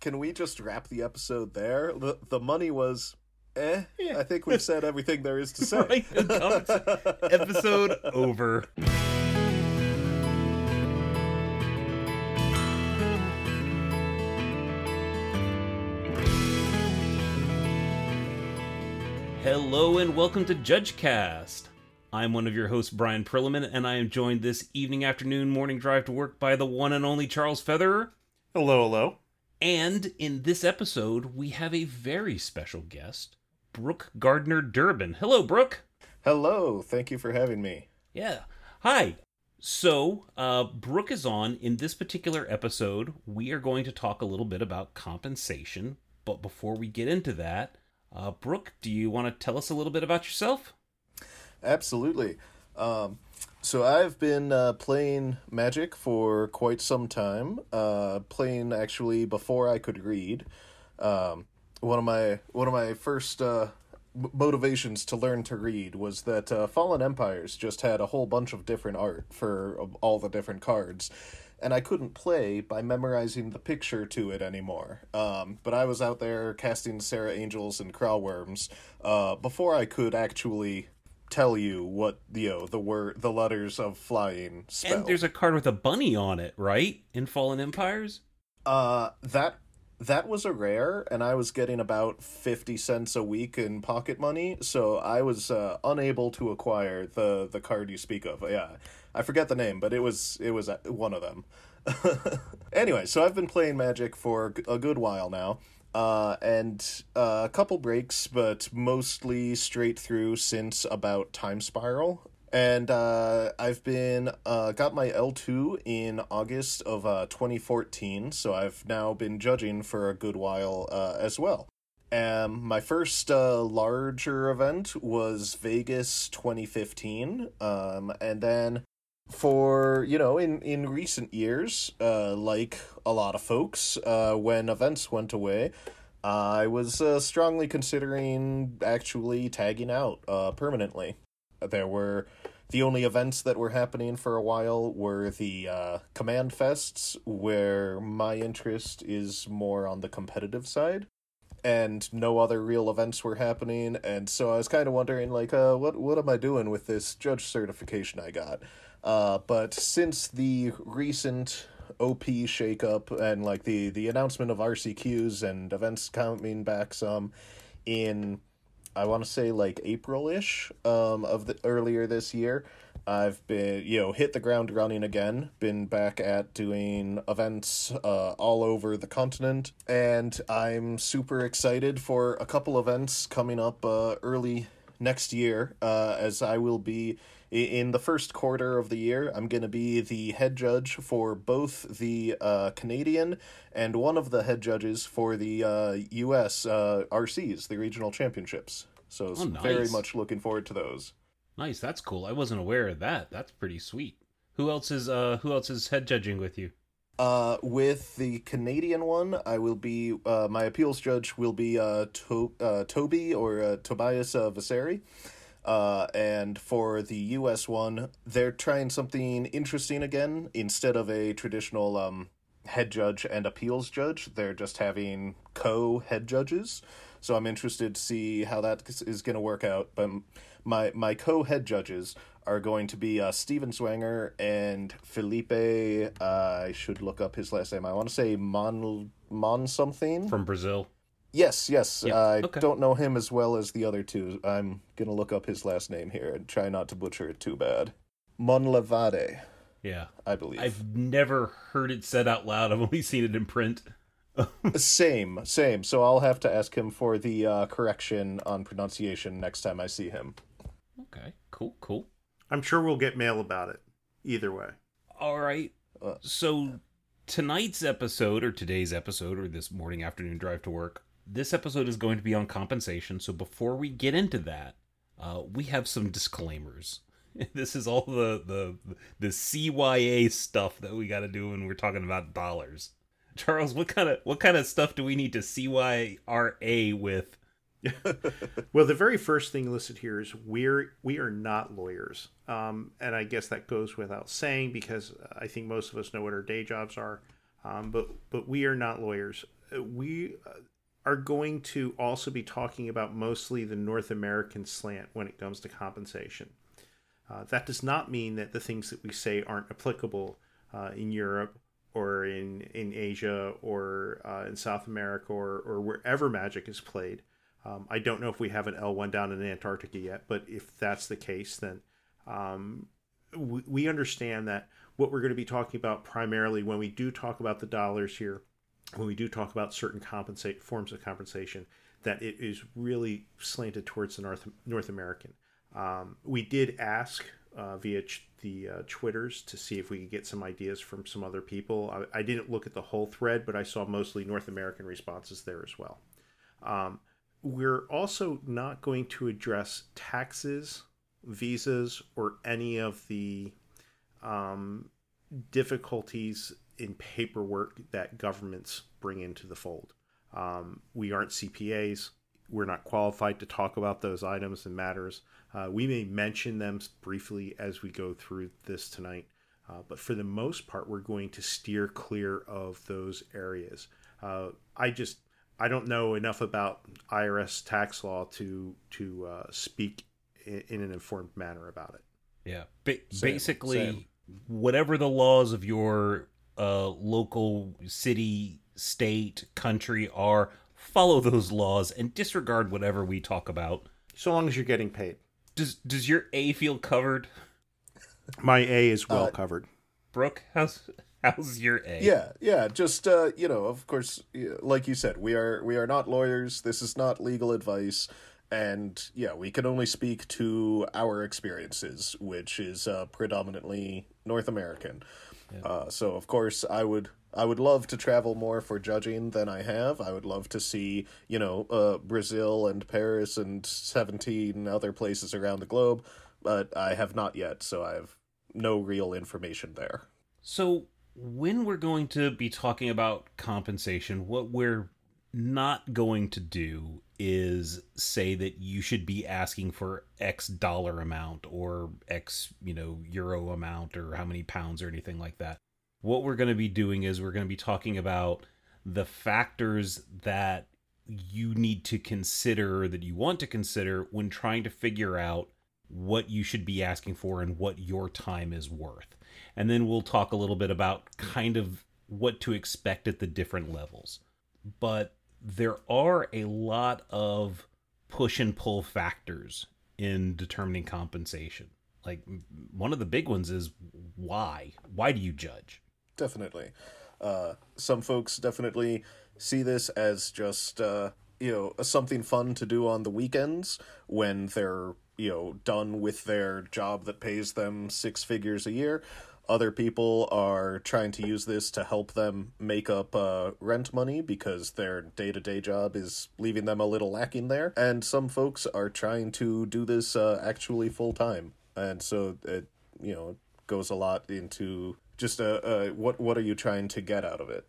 can we just wrap the episode there? The, the money was, eh. I think we've said everything there is to say. Right? Episode over. Hello and welcome to JudgeCast. I'm one of your hosts, Brian Perliman, and I am joined this evening, afternoon, morning drive to work by the one and only Charles Featherer. Hello, hello. And in this episode, we have a very special guest, Brooke Gardner Durbin. Hello, Brooke. Hello, thank you for having me. Yeah. Hi. So, uh, Brooke is on. In this particular episode, we are going to talk a little bit about compensation. But before we get into that, uh, Brooke, do you want to tell us a little bit about yourself? Absolutely. Um, so I've been uh, playing Magic for quite some time. Uh, playing actually before I could read. Um, one of my one of my first uh, motivations to learn to read was that uh, Fallen Empires just had a whole bunch of different art for um, all the different cards. And I couldn't play by memorizing the picture to it anymore. Um, but I was out there casting Serra Angels and Craw Wurms uh, before I could actually tell you what you know the word the letters of flying spell. And there's a card with a bunny on it, right? In Fallen Empires? uh that that was a rare and I was getting about 50 cents a week in pocket money, so I was uh, unable to acquire the the card you speak of. Yeah. I forget the name, but it was it was uh, one of them. anyway, so I've been playing Magic for a good while now. Uh, and uh, a couple breaks, but mostly straight through since about Time Spiral. And uh, I've been uh, got my L two in August of uh, twenty fourteen, so I've now been judging for a good while uh, as well. Um, my first uh, larger event was Vegas twenty fifteen, um, and then for you know in in recent years uh like a lot of folks uh when events went away i was uh, strongly considering actually tagging out uh permanently. There were the only events that were happening for a while were the uh command fests where my interest is more on the competitive side and no other real events were happening and so i was kind of wondering like uh what what am i doing with this judge certification i got uh, but since the recent OP shakeup and like the the announcement of RCQs and events coming back some in I want to say like April-ish um of the earlier this year, I've been you know hit the ground running again. Been back at doing events uh all over the continent, and I'm super excited for a couple events coming up uh early next year. Uh, as I will be in the first quarter of the year, I'm going to be the head judge for both the uh, Canadian and one of the head judges for the uh, U.S. Uh, RCs, the regional championships. So Oh, nice. very much looking forward to those. Nice, that's cool. I wasn't aware of that. That's pretty sweet. Who else is uh who else is head judging with you? Uh, with the Canadian one, I will be uh, my appeals judge will be uh, to- uh Toby or uh, Tobias uh, Vasari. Uh, and for the U.S. one, they're trying something interesting again. Instead of a traditional um, head judge and appeals judge, they're just having co head judges. So I'm interested to see how that is going to work out. But my my co head judges are going to be uh, Steven Swanger and Felipe. Uh, I should look up his last name. I want to say Mon Mon something. From Brazil. Yes, yes. Yeah, I okay. don't know him as well as the other two. I'm gonna look up his last name here and try not to butcher it too bad. Monlevade, Yeah. I believe. I've never heard it said out loud. I've only seen it in print. Same, same. So I'll have to ask him for the uh, correction on pronunciation next time I see him. Okay. Cool, cool. I'm sure we'll get mail about it. Either way. All right. Uh, So tonight's episode, or today's episode, or this morning afternoon drive to work, this episode is going to be on compensation. So before we get into that, uh, we have some disclaimers. This is all the the the CYA stuff that we got to do when we're talking about dollars. Charles, what kind of what kind of stuff do we need to CYRA with? Well, the very first thing listed here is we're we are not lawyers, um, and I guess that goes without saying because I think most of us know what our day jobs are, um, but but we are not lawyers. we are going to also be talking about mostly the North American slant when it comes to compensation. Uh, that does not mean that the things that we say aren't applicable uh, in Europe or in, in Asia or uh, in South America or, or wherever Magic is played. Um, I don't know if we have an L1 down in Antarctica yet, but if that's the case, then um, we, we understand that what we're going to be talking about primarily when we do talk about the dollars here when we do talk about certain compensate forms of compensation, that it is really slanted towards the North North American. Um, we did ask uh, via ch- the uh, Twitters to see if we could get some ideas from some other people. I, I, didn't look at the whole thread, but I saw mostly North American responses there as well. Um, we're also not going to address taxes, visas, or any of the um, difficulties in paperwork that governments bring into the fold. Um, we aren't CPAs. We're not qualified to talk about those items and matters. Uh, we may mention them briefly as we go through this tonight, uh, but for the most part, we're going to steer clear of those areas. Uh, I just I don't know enough about IRS tax law to to uh, speak in, in, an informed manner about it. Yeah, ba- same, basically, same. whatever the laws of your uh, local city, state, country are, follow those laws and disregard whatever we talk about. So long as you're getting paid. Does does your A feel covered? My A is well uh, covered. Brooke, how's how's your A? Yeah, yeah. Just uh, you know, of course, like you said, we are we are not lawyers. This is not legal advice and yeah, we can only speak to our experiences, which is uh, predominantly North American. Yeah. Uh, so of course, I would I would love to travel more for judging than I have. I would love to see you know uh, Brazil and Paris and seventeen other places around the globe, but I have not yet, so I have no real information there. So when we're going to be talking about compensation, what we're not going to do is say that you should be asking for x dollar amount or x you know euro amount or how many pounds or anything like that. What we're going to be doing is we're going to be talking about the factors that you need to consider that you want to consider when trying to figure out what you should be asking for and what your time is worth. And then we'll talk a little bit about kind of what to expect at the different levels. But there are a lot of push and pull factors in determining compensation. Like one of the big ones is why? Why do you judge? Definitely. Uh, some folks definitely see this as just uh, you know something fun to do on the weekends when they're you know done with their job that pays them six figures a year other people are trying to use this to help them make up uh, rent money because their day to day job is leaving them a little lacking there. And some folks are trying to do this uh, actually full time. And so it, you know, goes a lot into just uh, uh, what what are you trying to get out of it?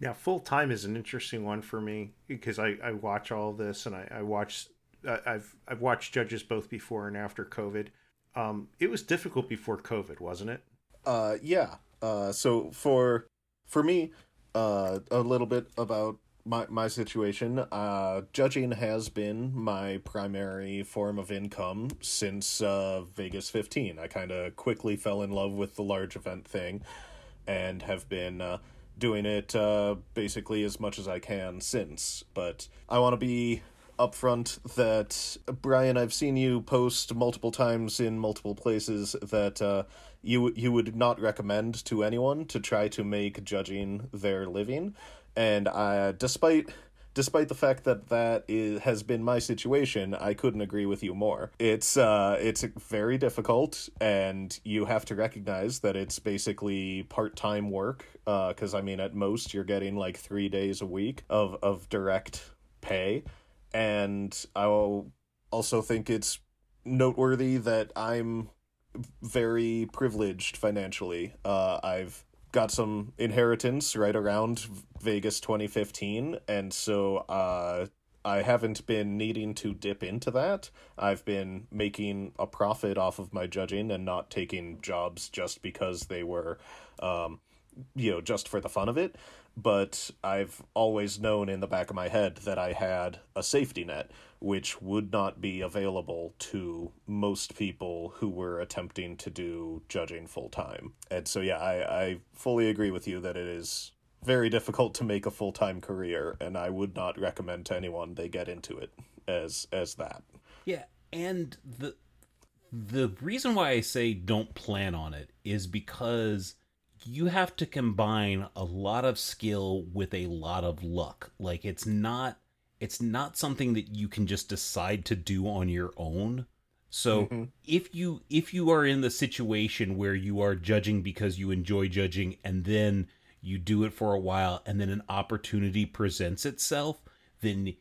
Yeah, full time is an interesting one for me because I, I watch all this and I, I watch I've I've watched judges both before and after COVID. Um, it was difficult before COVID, wasn't it? Uh, yeah. Uh, so for for me, uh, a little bit about my my situation. Uh, judging has been my primary form of income since uh, Vegas 15. I kind of quickly fell in love with the large event thing, and have been uh, doing it uh, basically as much as I can since. But I want to be upfront that Brian, I've seen you post multiple times in multiple places that uh, you you would not recommend to anyone to try to make judging their living, and uh, despite despite the fact that that is, has been my situation, I couldn't agree with you more. It's uh, it's very difficult, and you have to recognize that it's basically part time work. Because uh, I mean, at most, you're getting like three days a week of of direct pay, and I also think it's noteworthy that I'm very privileged financially. Uh, I've got some inheritance right around Vegas 2015, and so uh, I haven't been needing to dip into that. I've been making a profit off of my judging and not taking jobs just because they were, um, you know, just for the fun of it. but I've always known in the back of my head that I had a safety net, which would not be available to most people who were attempting to do judging full time. And so, yeah, I, I fully agree with you that it is very difficult to make a full time career, and I would not recommend to anyone they get into it as as that. Yeah, and the the reason why I say don't plan on it is because you have to combine a lot of skill with a lot of luck. Like it's not it's not something that you can just decide to do on your own. So mm-hmm. if you if you are in the situation where you are judging because you enjoy judging and then you do it for a while and then an opportunity presents itself, then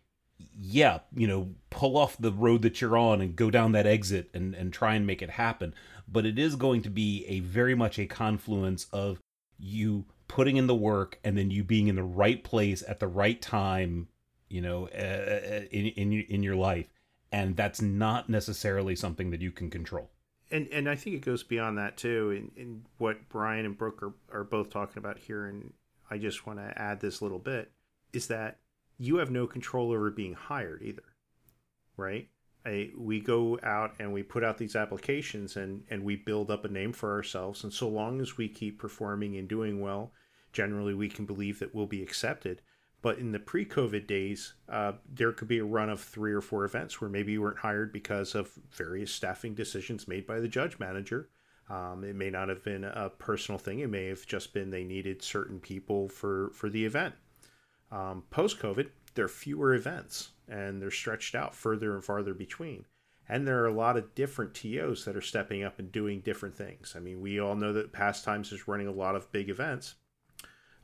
yeah, you know, pull off the road that you're on and go down that exit and, and try and make it happen. But it is going to be a very much a confluence of you putting in the work and then you being in the right place at the right time, you know, uh, in, in, in your life. And that's not necessarily something that you can control. And, and I think it goes beyond that too. In, in what Brian and Brooke are, are both talking about here, and I just want to add this little bit, is that you have no control over being hired either, right? I, we go out and we put out these applications and, and we build up a name for ourselves. And so long as we keep performing and doing well, generally we can believe that we'll be accepted. But in the pre COVID days, uh, there could be a run of three or four events where maybe you weren't hired because of various staffing decisions made by the judge manager. Um, it may not have been a personal thing, it may have just been they needed certain people for, for the event. Um, Post COVID, there are fewer events and they're stretched out further and farther between. And there are a lot of different TOs that are stepping up and doing different things. I mean, we all know that Pastimes is running a lot of big events,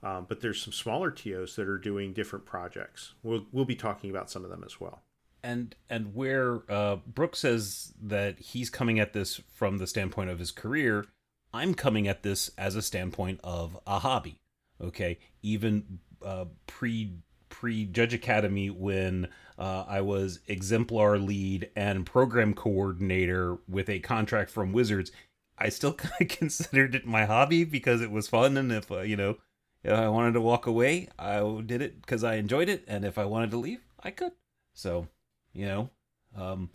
um, but there's some smaller TOs that are doing different projects. We'll we'll be talking about some of them as well. And and where uh, Brooke says that he's coming at this from the standpoint of his career, I'm coming at this as a standpoint of a hobby. Okay, even uh, pre pre Judge Academy when uh, I was exemplar lead and program coordinator with a contract from Wizards. I still kind of considered it my hobby because it was fun, and if uh, you know, if I wanted to walk away, I did it because I enjoyed it, and if I wanted to leave, I could. So, you know, um,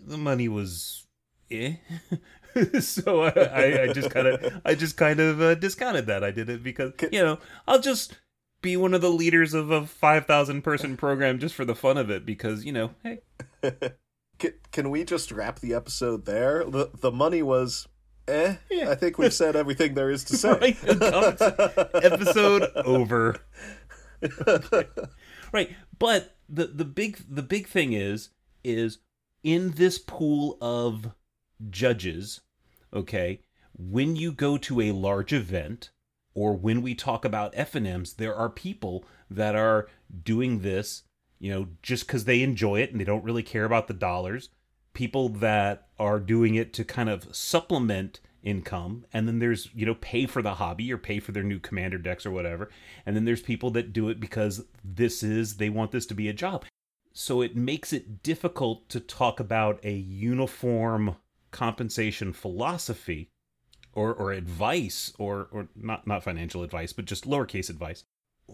the money was eh. so I, I, just kind of I just kind of uh, discounted that. I did it because you know I'll just be one of the leaders of a 5,000 person program just for the fun of it because, you know, hey. can, can we just wrap the episode there? The, the money was eh. Yeah. I think we've said everything there is to say. right. episode over. Okay. Right. But the the big the big thing is is in this pool of judges, okay, when you go to a large event, or when we talk about FNMs, there are people that are doing this, you know, just because they enjoy it and they don't really care about the dollars. People that are doing it to kind of supplement income and then there's you know pay for the hobby or pay for their new commander decks or whatever and then there's people that do it because this is they want this to be a job. So it makes it difficult to talk about a uniform compensation philosophy or or advice or or not not financial advice but just lowercase advice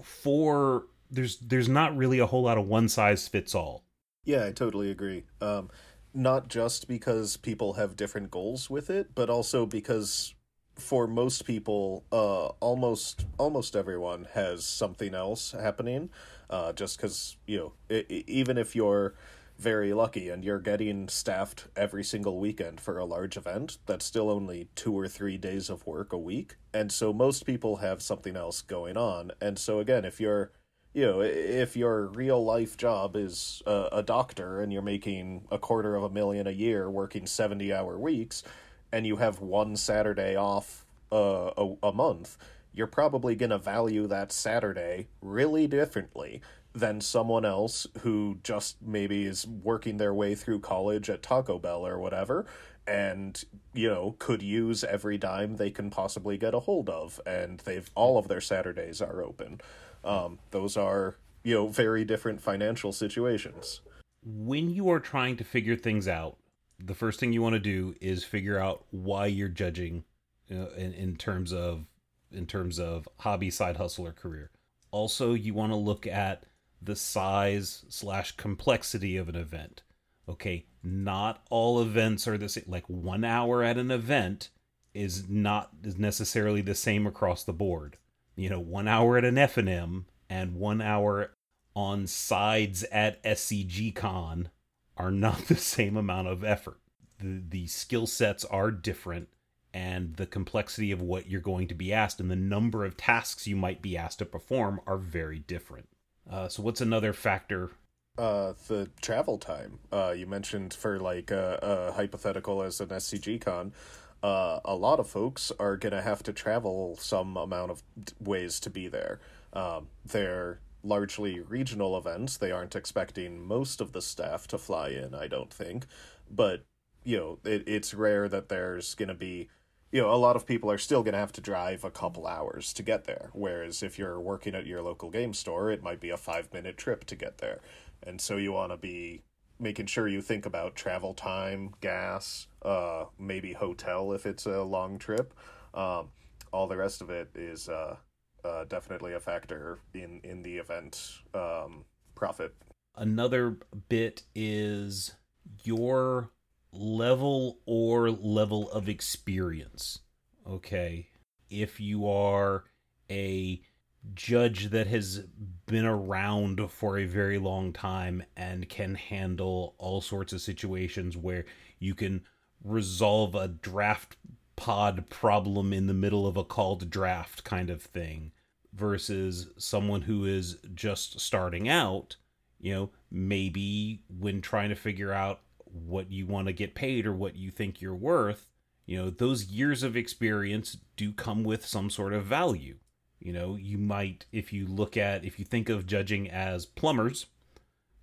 for there's there's not really a whole lot of one size fits all. Yeah i totally agree. Um not just because people have different goals with it but also because for most people uh almost almost everyone has something else happening uh just because you know it, it, even if you're very lucky and you're getting staffed every single weekend for a large event, that's still only two or three days of work a week. And so most people have something else going on. And so again, if you're you know, if your real life job is a, a doctor and you're making a quarter of a million a year working 70 hour weeks and you have one Saturday off uh, a, a month, you're probably going to value that Saturday really differently than someone else who just maybe is working their way through college at Taco Bell or whatever and you know could use every dime they can possibly get a hold of and they've all of their Saturdays are open. Um, those are you know very different financial situations. When you are trying to figure things out, the first thing you want to do is figure out why you're judging you in, in terms of in terms of hobby, side hustle, or career Also, you want to look at the size slash complexity of an event. Okay, not all events are the same. Like one hour at an event is not is necessarily the same across the board. You know, one hour at an FNM and one hour on sides at SCG Con are not the same amount of effort. The the skill sets are different and the complexity of what you're going to be asked and the number of tasks you might be asked to perform are very different. Uh, so, what's another factor? Uh, the travel time. Uh, you mentioned for like a, a hypothetical as an SCG con. Uh, a lot of folks are gonna have to travel some amount of ways to be there. Um, they're largely regional events. They aren't expecting most of the staff to fly in, I don't think. But you know, it, it's rare that there's gonna be you know, a lot of people are still going to have to drive a couple hours to get there. Whereas if you're working at your local game store, it might be a five minute trip to get there. And so you want to be making sure you think about travel time, gas, uh, maybe hotel if it's a long trip. Um, all the rest of it is uh, uh, definitely a factor in, in the event um, profit. Another bit is your level or level of experience. Okay. If you are a judge that has been around for a very long time and can handle all sorts of situations where you can resolve a draft pod problem in the middle of a called draft kind of thing versus someone who is just starting out you know maybe when trying to figure out what you want to get paid or what you think you're worth, you know, those years of experience do come with some sort of value. You know, you might, if you look at, if you think of judging as plumbers,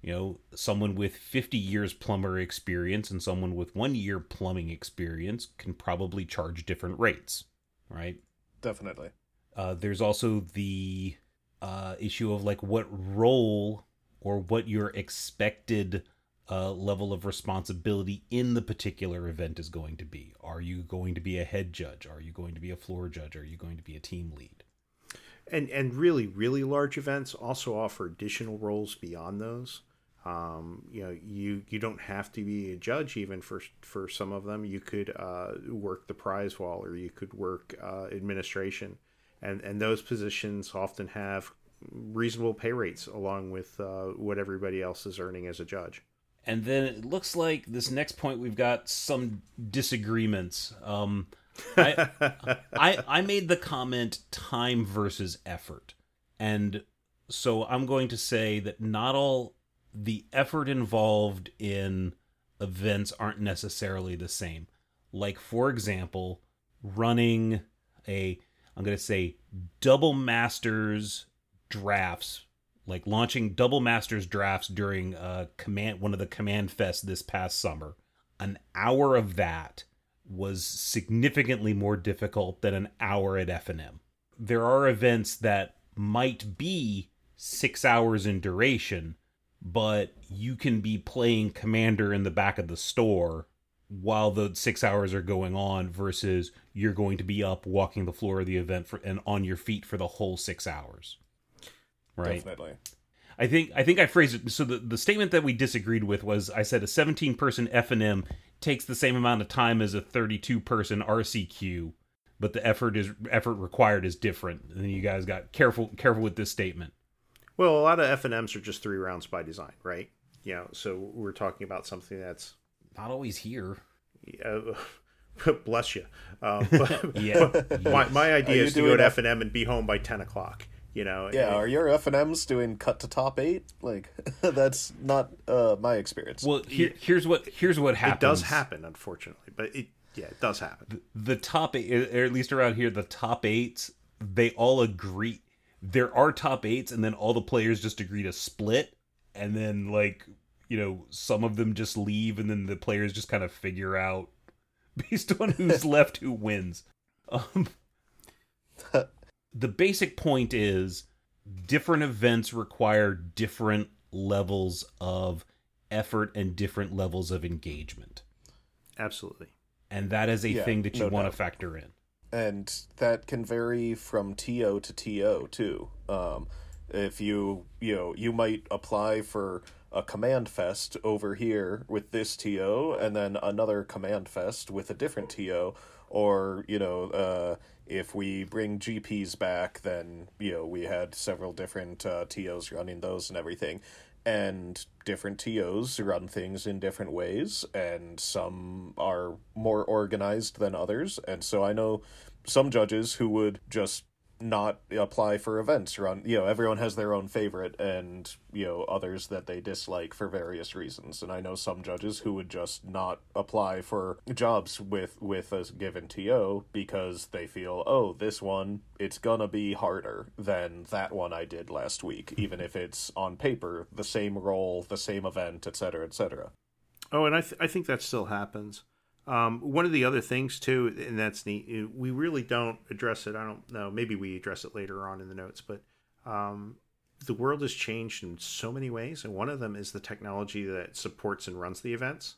you know, someone with 50 years plumber experience and someone with one year plumbing experience can probably charge different rates, right? Definitely. Uh, there's also the uh, issue of like what role or what your expected uh, level of responsibility in the particular event is going to be. Are you going to be a head judge? Are you going to be a floor judge? Are you going to be a team lead? And and really, really large events also offer additional roles beyond those. Um, you know, you you don't have to be a judge even for for some of them. You could uh, work the prize wall, or you could work uh, administration, and and those positions often have reasonable pay rates along with uh, what everybody else is earning as a judge and then it looks like this next point we've got some disagreements. Um, I, I I made the comment time versus effort, and so I'm going to say that not all the effort involved in events aren't necessarily the same. Like for example, running a I'm going to say double masters drafts like launching double masters drafts during uh command one of the command fests this past summer an hour of that was significantly more difficult than an hour at FNM. There are events that might be 6 hours in duration, but you can be playing commander in the back of the store while the 6 hours are going on versus you're going to be up walking the floor of the event for, and on your feet for the whole 6 hours right? Definitely. I think I think I phrased it so the, the statement that we disagreed with was I said a 17 person f&m takes the same amount of time as a 32 person RCQ, but the effort is effort required is different. And you guys got careful careful with this statement. Well, a lot of F and M's are just three rounds by design, right? You know, so we're talking about something that's not always here. Uh, bless you. Um, but, yeah. But my, my idea is to go to F and M and be home by 10 o'clock you know yeah are your F and M's doing cut to top eight like that's not uh my experience well here, here's what here's what happens it does happen unfortunately but it yeah it does happen the, the top eight or at least around here the top eight, they all agree there are top eights and then all the players just agree to split and then like you know some of them just leave and then the players just kind of figure out based on who's left who wins um the basic point is different events require different levels of effort and different levels of engagement. Absolutely. And that is a yeah, thing that you no want to factor in. And that can vary from TO to TO too. Um, if you you know you might apply for a command fest over here with this TO and then another command fest with a different TO or you know uh, if we bring GPs back then you know we had several different uh, TOs running those and everything and different TOs run things in different ways and some are more organized than others and so I know some judges who would just not apply for events run you know everyone has their own favorite and you know others that they dislike for various reasons. And i know some judges who would just not apply for jobs with with a given to because they feel oh this one it's gonna be harder than that one i did last week hmm. even if it's on paper the same role the same event etc etc oh and i th- i think that still happens um, one of the other things too, and that's neat. We really don't address it. I don't know. Maybe we address it later on in the notes, but um, the world has changed in so many ways, and one of them is the technology that supports and runs the events,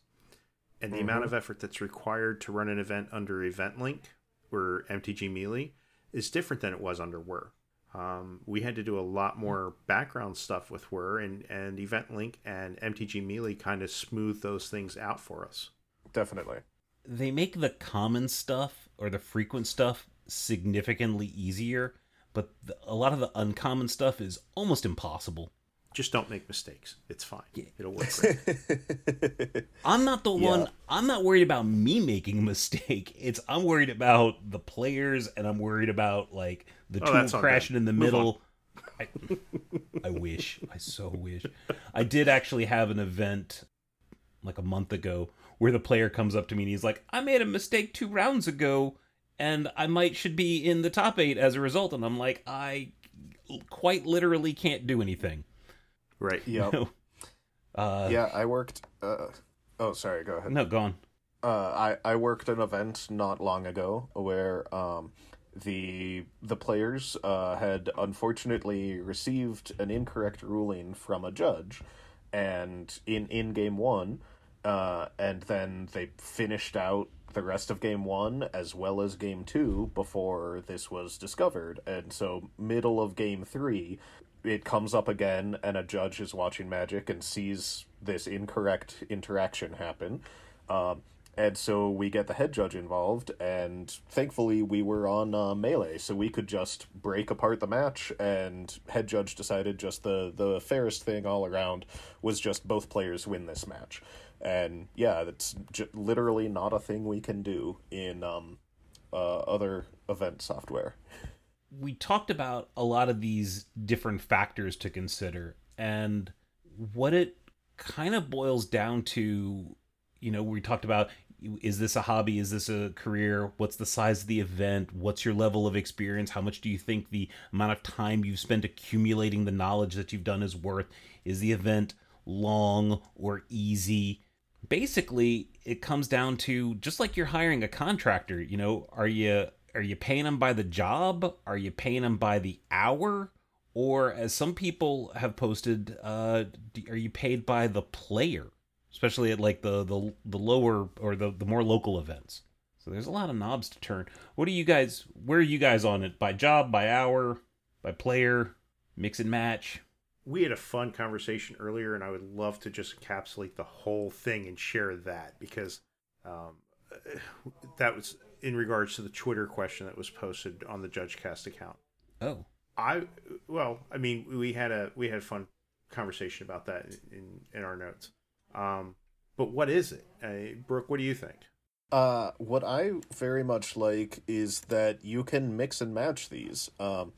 and the mm-hmm. amount of effort that's required to run an event under EventLink or MTG Melee is different than it was under WER. Um, we had to do a lot more background stuff with WER, and and EventLink and MTG Melee kind of smooth those things out for us. Definitely they make the common stuff or the frequent stuff significantly easier, but the, a lot of the uncommon stuff is almost impossible. Just don't make mistakes. It's fine. Yeah. It'll work. I'm not the yeah. one. I'm not worried about me making a mistake. It's I'm worried about the players, and I'm worried about like the oh, tool crashing in the Move middle. I, I wish. I so wish. I did actually have an event like a month ago where the player comes up to me and he's like, I made a mistake two rounds ago and I might should be in the top eight as a result. And I'm like, I quite literally can't do anything. Right. Yeah. Uh, yeah, I worked. Uh, oh, sorry. Go ahead. No, go on. Uh, I I worked an event not long ago where um, the the players uh, had unfortunately received an incorrect ruling from a judge, and in in game one, uh, and then they finished out the rest of game one as well as game two before this was discovered. And so, middle of game three, it comes up again, and a judge is watching Magic and sees this incorrect interaction happen. Uh, and so we get the head judge involved, and thankfully we were on uh, melee, so we could just break apart the match. And head judge decided just the the fairest thing all around was just both players win this match and yeah, that's j- literally not a thing we can do in um, uh, other event software. We talked about a lot of these different factors to consider, and what it kind of boils down to, you know, we talked about is this a hobby? Is this a career? What's the size of the event? What's your level of experience? How much do you think the amount of time you've spent accumulating the knowledge that you've done is worth? Is the event long or easy? Basically it comes down to just like you're hiring a contractor you know are you are you paying them by the job? Are you paying them by the hour? Or as some people have posted uh are you paid by the player? Especially at like the the, the lower or the, the more local events. So there's a lot of knobs to turn. What do you guys where are you guys on it? By job by hour by player mix and match we had a fun conversation earlier, and I would love to just encapsulate the whole thing and share that because um, that was in regards to the Twitter question that was posted on the JudgeCast account. Oh, I well, I mean, we had a we had a fun conversation about that in in our notes. Um, but what is it, uh, Brooke? What do you think? Uh, what I very much like is that you can mix and match these. Um,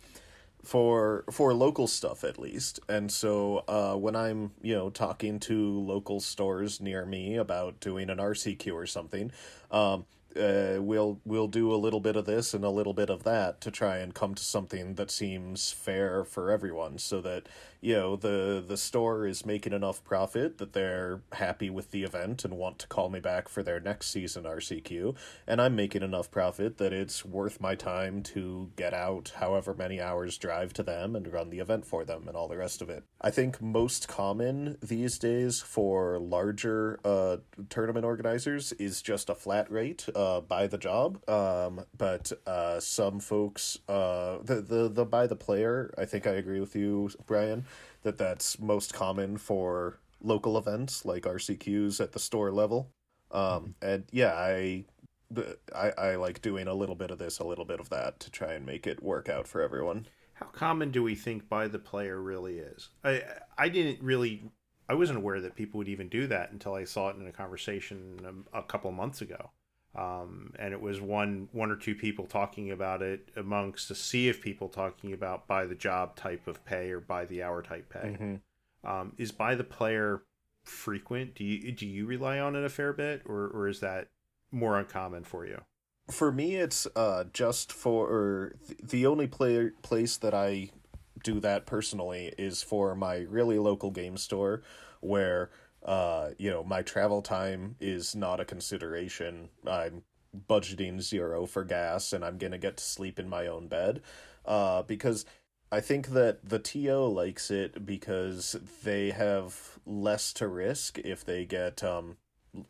for for local stuff at least. And so uh, when i'm you know talking to local stores near me about doing an rcq or something um, uh, we'll we'll do a little bit of this and a little bit of that to try and come to something that seems fair for everyone so that you know the the store is making enough profit that they're happy with the event and want to call me back for their next season RCQ and I'm making enough profit that it's worth my time to get out however many hours drive to them and run the event for them and all the rest of it. I think most common these days for larger uh tournament organizers is just a flat rate uh by the job um but uh some folks uh the the the by the player I think I agree with you Brian that that's most common for local events like RCQs at the store level. Um, and yeah, I, the, I, I like doing a little bit of this, a little bit of that to try and make it work out for everyone. How common do we think by the player really is? I, I didn't really, I wasn't aware that people would even do that until I saw it in a conversation a, a couple months ago. Um, and it was one one or two people talking about it amongst a sea of people talking about by the job type of pay or by the hour type pay. Mm-hmm. Um, is by the player frequent? Do you do you rely on it a fair bit, or or is that more uncommon for you? For me, it's uh, just for the only player place that I do that personally is for my really local game store, where uh, you know my travel time is not a consideration. I'm budgeting zero for gas, and I'm gonna get to sleep in my own bed, uh, because I think that the TO likes it because they have less to risk if they get um,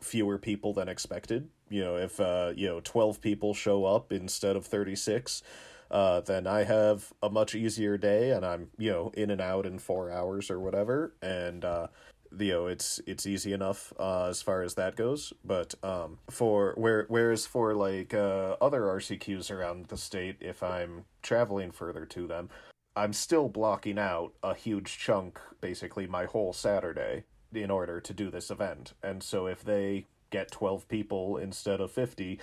fewer people than expected. You know, if uh, you know twelve people show up instead of thirty six, uh, then I have a much easier day, and I'm you know in and out in four hours or whatever, and uh, know it's it's easy enough uh, as far as that goes. But um, for where whereas for like uh, other RCQs around the state, if I'm traveling further to them, I'm still blocking out a huge chunk, basically my whole Saturday, in order to do this event. And so if they get 12 people instead of 50,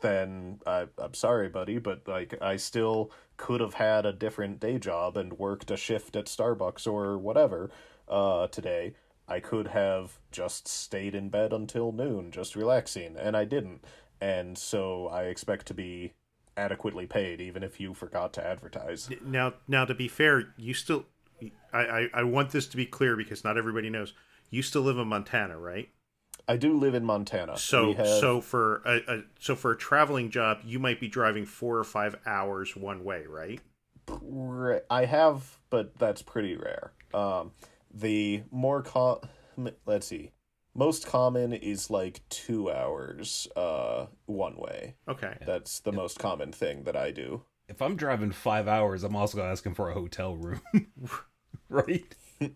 then I, I'm sorry, buddy, but like I still could have had a different day job and worked a shift at Starbucks or whatever uh, today. I could have just stayed in bed until noon, just relaxing, and I didn't. And so I expect to be adequately paid, even if you forgot to advertise. Now, now to be fair, you still, I, I, I want this to be clear because not everybody knows. You still live in Montana, right? I do live in Montana. So, have... so for a, a so for a traveling job, you might be driving four or five hours one way, right? I have, but that's pretty rare. Um, the more com let's see, most common is like two hours uh one way. Okay. That's the most common thing that i do. If i'm driving five hours i'm also asking for a hotel room. Right? It,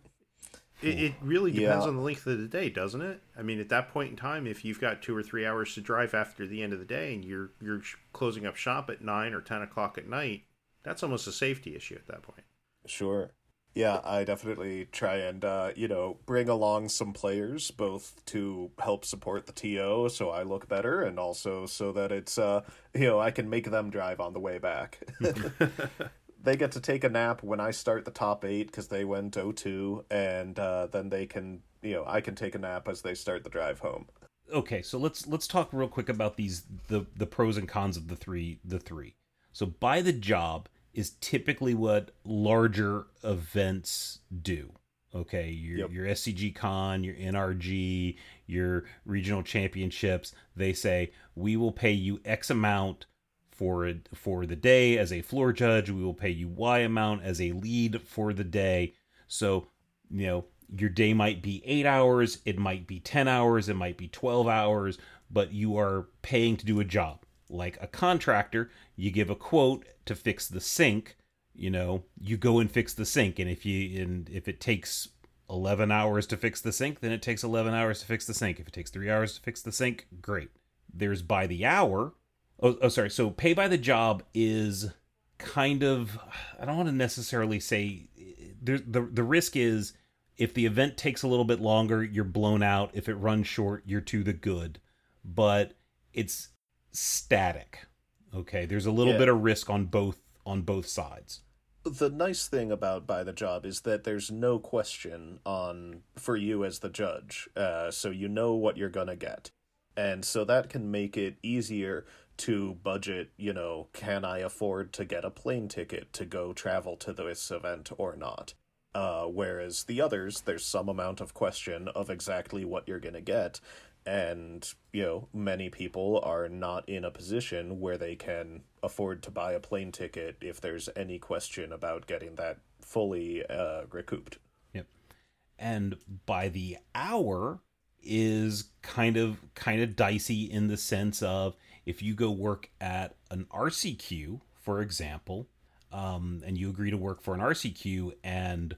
it really depends yeah. on the length of the day doesn't it? I mean at that point in time if you've got two or three hours to drive after the end of the day and you're you're closing up shop at nine or ten o'clock at night that's almost a safety issue at that point. Sure yeah, I definitely try and uh, you know bring along some players both to help support the TO so I look better and also so that it's uh you know I can make them drive on the way back. they get to take a nap when I start the top 8 cuz they went 02 and uh, then they can you know I can take a nap as they start the drive home. Okay, so let's let's talk real quick about these the the pros and cons of the 3 the 3. So by the job is typically what larger events do. Okay, your yep. your SCG Con, your NRG, your regional championships, they say we will pay you X amount for it for the day as a floor judge. We will pay you Y amount as a lead for the day. So, you know, your day might be eight hours, it might be 10 hours, it might be 12 hours, but you are paying to do a job. Like a contractor, you give a quote to fix the sink, you know, you go and fix the sink and if you and if it takes 11 hours to fix the sink, then it takes 11 hours to fix the sink. If it takes 3 hours to fix the sink, great. There's by the hour. Oh, oh sorry. So pay by the job is kind of I don't want to necessarily say the the the risk is if the event takes a little bit longer, you're blown out. If it runs short, you're to the good. But it's static. Okay, there's a little yeah. bit of risk on both on both sides. The nice thing about by the job is that there's no question on for you as the judge, uh, so you know what you're gonna get, and so that can make it easier to budget. You know, can I afford to get a plane ticket to go travel to this event or not? Uh, whereas the others, there's some amount of question of exactly what you're going to get. And, you know, many people are not in a position where they can afford to buy a plane ticket if there's any question about getting that fully uh, recouped. Yep. And by the hour is kind of kind of dicey in the sense of if you go work at an RCQ, for example, um, and you agree to work for an RCQ and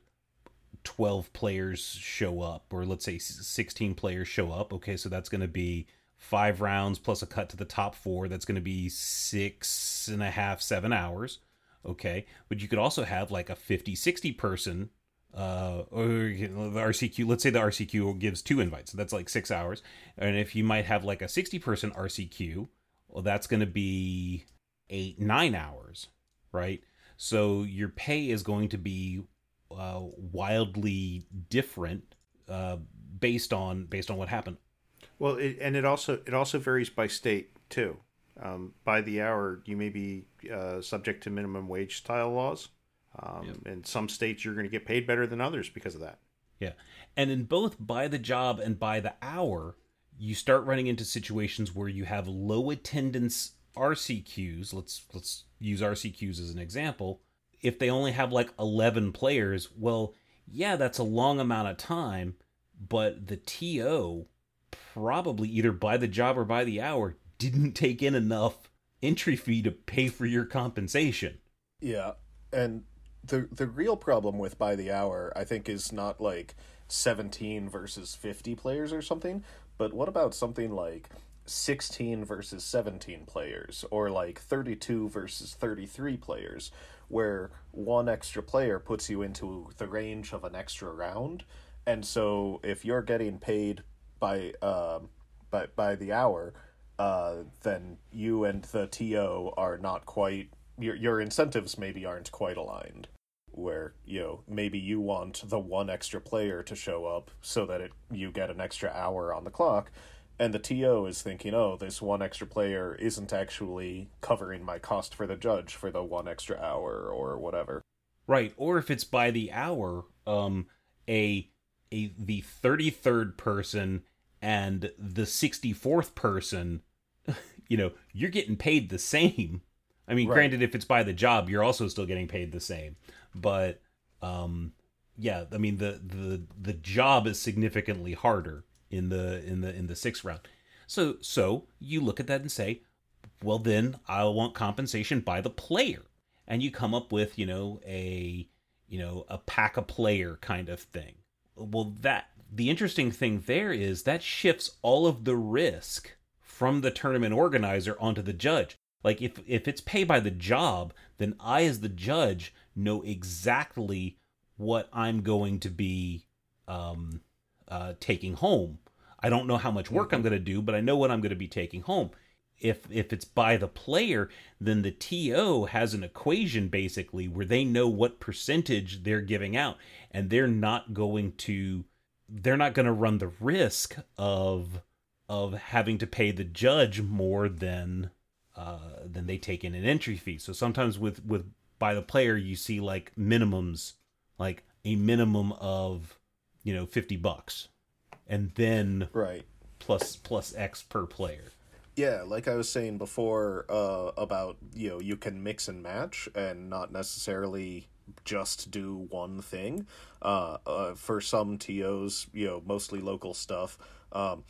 12 players show up, or let's say 16 players show up, okay, so that's going to be five rounds plus a cut to the top four. That's going to be six and a half, seven hours, okay. But you could also have like a 50, 60 person. Uh, or the RCQ, let's say the RCQ gives two invites, so that's like six hours. And if you might have like a 60 person RCQ, well, that's going to be eight, nine hours, right? So your pay is going to be uh, wildly different uh, based on based on what happened. Well, it, and it also it also varies by state too. Um, by the hour, you may be uh, subject to minimum wage style laws. Um, yep. In some states, you're going to get paid better than others because of that. Yeah, and in both by the job and by the hour, you start running into situations where you have low attendance RCQs. Let's let's use RCQs as an example. If they only have like 11 players, well, yeah, that's a long amount of time, but the TO probably either by the job or by the hour didn't take in enough entry fee to pay for your compensation. Yeah. And the the real problem with by the hour, I think, is not like 17 versus 50 players or something, but what about something like 16 versus 17 players or like 32 versus 33 players where one extra player puts you into the range of an extra round. And so if you're getting paid by um by by the hour uh then you and the TO are not quite your your incentives maybe aren't quite aligned where you know maybe you want the one extra player to show up so that it you get an extra hour on the clock and the TO is thinking, oh, this one extra player isn't actually covering my cost for the judge for the one extra hour or whatever. Right, or if it's by the hour, um, a a the thirty third person and the sixty fourth person, you know, you're getting paid the same. I mean, right. granted, if it's by the job, you're also still getting paid the same, but um, yeah, I mean the the the job is significantly harder in the in the in the sixth round. So so you look at that and say, well then I want compensation by the player, and you come up with you know a you know a pack a player kind of thing. Well, that the interesting thing there is that shifts all of the risk from the tournament organizer onto the judge. Like if if it's pay by the job, then I as the judge know exactly what I'm going to be um, uh, taking home. I don't know how much work I'm mm-hmm. going to do, but I know what I'm going to be taking home. If if it's by the player, then the TO has an equation basically where they know what percentage they're giving out, and they're not going to they're not going to run the risk of of having to pay the judge more than uh, than they take in an entry fee. So sometimes with with by the player, you see like minimums, like a minimum of you know 50 bucks. And then right. plus plus x per player. Yeah like i was saying before uh, about you know you can mix and match and not necessarily just do one thing. Uh, uh, for some tos you know mostly local stuff um,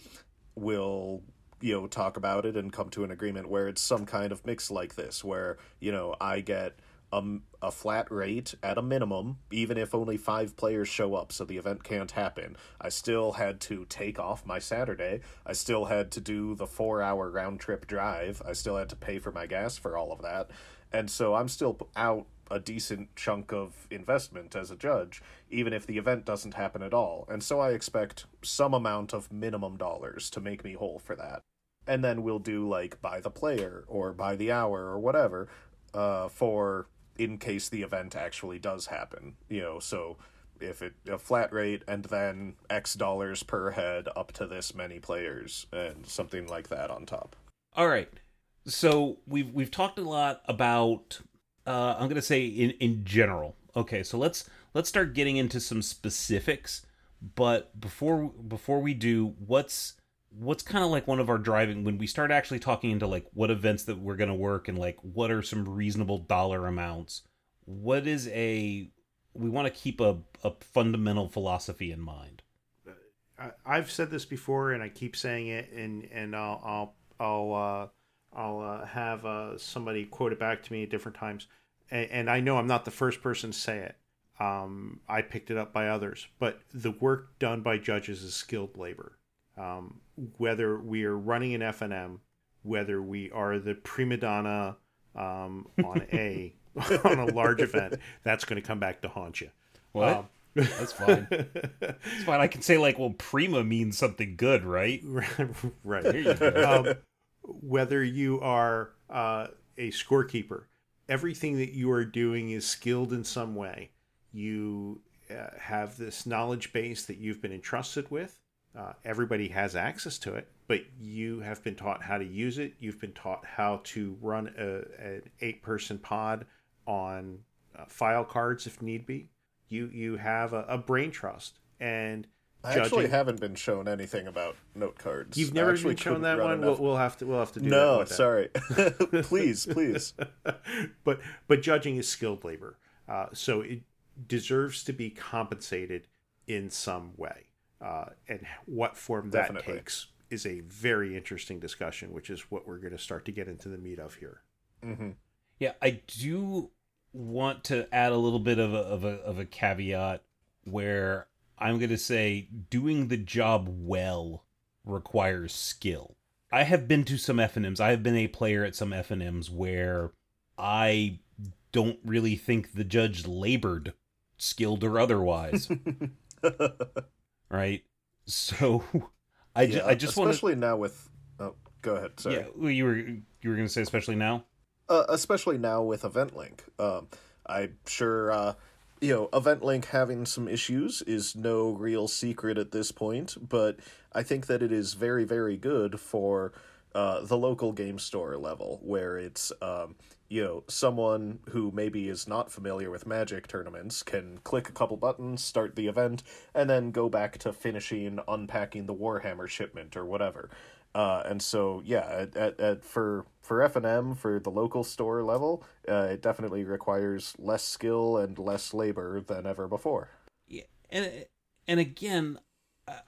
will you know talk about it and come to an agreement where it's some kind of mix like this where you know i get a, a flat rate at a minimum, even if only five players show up, so the event can't happen. I still had to take off my Saturday. I still had to do the four hour round trip drive. I still had to pay for my gas for all of that. And so I'm still out a decent chunk of investment as a judge, even if the event doesn't happen at all. And so I expect some amount of minimum dollars to make me whole for that. And then we'll do like by the player or by the hour or whatever uh, for in case the event actually does happen. You know, so if it a flat rate and then X dollars per head up to this many players and something like that on top. All right. So we've we've talked a lot about uh, I'm to say in in general Okay, so let's let's start getting into some specifics. But before before we do, what's what's kind of like one of our driving when we start actually talking into like what events that we're going to work and like what are some reasonable dollar amounts what is a we want to keep a, a fundamental philosophy in mind I've said this before, and I keep saying it, and and I'll I'll I'll uh, I'll uh, have uh, somebody quote it back to me at different times, and, and I know I'm not the first person to say it. Um, I picked it up by others, but the work done by judges is skilled labor. Um, whether we are running an FNM, whether we are the prima donna um, on a on a large event, that's going to come back to haunt you. what Um, that's fine that's fine i can say like well prima means something good right right. You go. um, whether you are uh, a scorekeeper, everything that you are doing is skilled in some way. You uh, have this knowledge base that you've been entrusted with. Uh, everybody has access to it, but you have been taught how to use it. You've been taught how to run a, an eight-person pod on uh, file cards if need be. You you have a, a brain trust, and I actually haven't been shown anything about note cards. You've never actually been shown that one. We'll, we'll have to. We'll have to do that. no, sorry. please, please. but but judging is skilled labor, uh, so it deserves to be compensated in some way, uh, and what form that Definitely. takes is a very interesting discussion, which is what we're going to start to get into the meat of here. hmm Yeah, I do want to add a little bit of a of a of a caveat where I'm going to say doing the job well requires skill. I have been to some FNMs. I have been a player at some FNMs where I don't really think the judge labored, skilled or otherwise, right? So I ju- I just especially now with. Oh, go ahead. Sorry. yeah, you were you were going to say especially now? uh, especially now with EventLink. Um, I'm sure, uh, you know, EventLink having some issues is no real secret at this point, but I think that it is very, very good for uh, the local game store level, where it's, um, you know, someone who maybe is not familiar with Magic tournaments can click a couple buttons, start the event, and then go back to finishing unpacking the Warhammer shipment or whatever. Uh, and so, yeah, at, at, at, for for F and M for the local store level, uh, it definitely requires less skill and less labor than ever before. Yeah, and and again,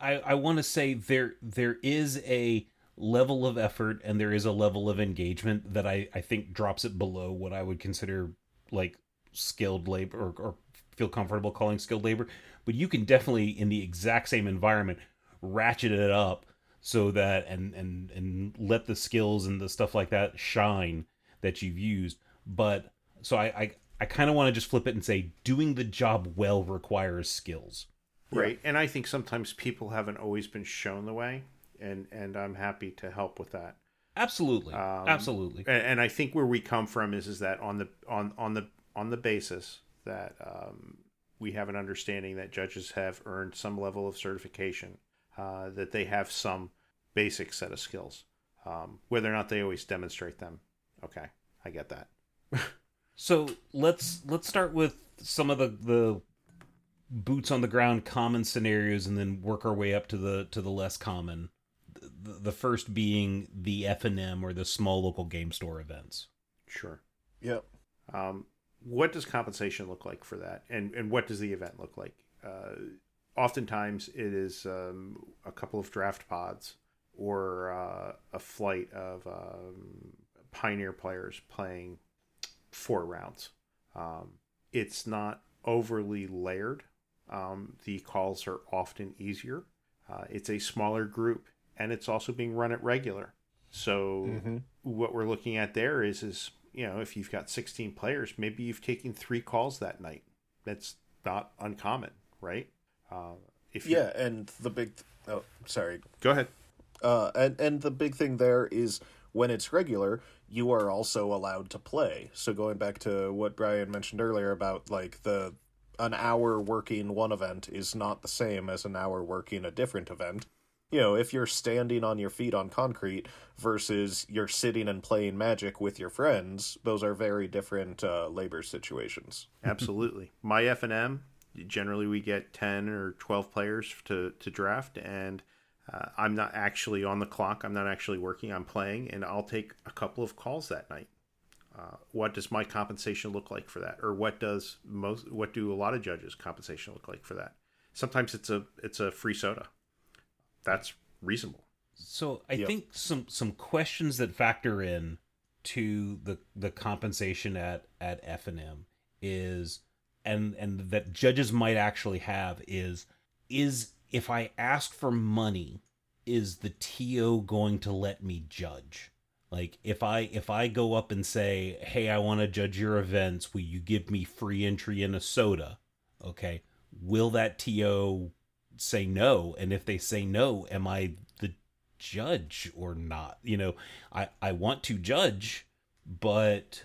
I I want to say there there is a level of effort and there is a level of engagement that I I think drops it below what I would consider like skilled labor or, or feel comfortable calling skilled labor, but you can definitely in the exact same environment ratchet it up so that and and and let the skills and the stuff like that shine that you've used. But so i i, I kind of want to just flip it and say doing the job well requires skills. Right, and I think sometimes people haven't always been shown the way, and and I'm happy to help with that. absolutely Um, absolutely and, and I think where we come from is is that on the on on the on the basis that um, we have an understanding that judges have earned some level of certification, uh, that they have some basic set of skills, um, whether or not they always demonstrate them. Okay, I get that. so let's let's start with some of the the boots on the ground common scenarios and then work our way up to the to the less common the, first being the f&m or the small local game store events Sure. Yep. Um, what does compensation look like for that, and and what does the event look like? Uh, oftentimes, it is um, a couple of draft pods or uh, a flight of um, pioneer players playing four rounds. Um, it's not overly layered. Um, the calls are often easier. Uh, it's a smaller group, and it's also being run at regular. So Mm-hmm. what we're looking at there is is you know if you've got 16 players maybe you've taken three calls that night that's not uncommon right uh, if you- Yeah, and the big. Oh, sorry. go ahead Uh, and and the big thing there is when it's regular, you are also allowed to play. So going back to what Brian mentioned earlier about like the an hour working one event is not the same as an hour working a different event. You know, if you're standing on your feet on concrete versus you're sitting and playing magic with your friends, those are very different uh, labor situations. Absolutely. My F and M, generally we get ten or twelve players to to draft, and uh, I'm not actually on the clock. I'm not actually working. I'm playing, and I'll take a couple of calls that night. Uh, what does my compensation look like for that, or what does most? What do a lot of judges' compensation look like for that? Sometimes it's a it's a free soda. That's reasonable. So I Yep. think some some questions that factor in to the the compensation at at F and M is and and that judges might actually have is is if I ask for money is the TO going to let me judge? Like if I if I go up and say, "Hey, I want to judge your events. Will you give me free entry in a soda?" Okay. Will that TO say no? And if they say no, am I the judge or not? You know, I I want to judge, but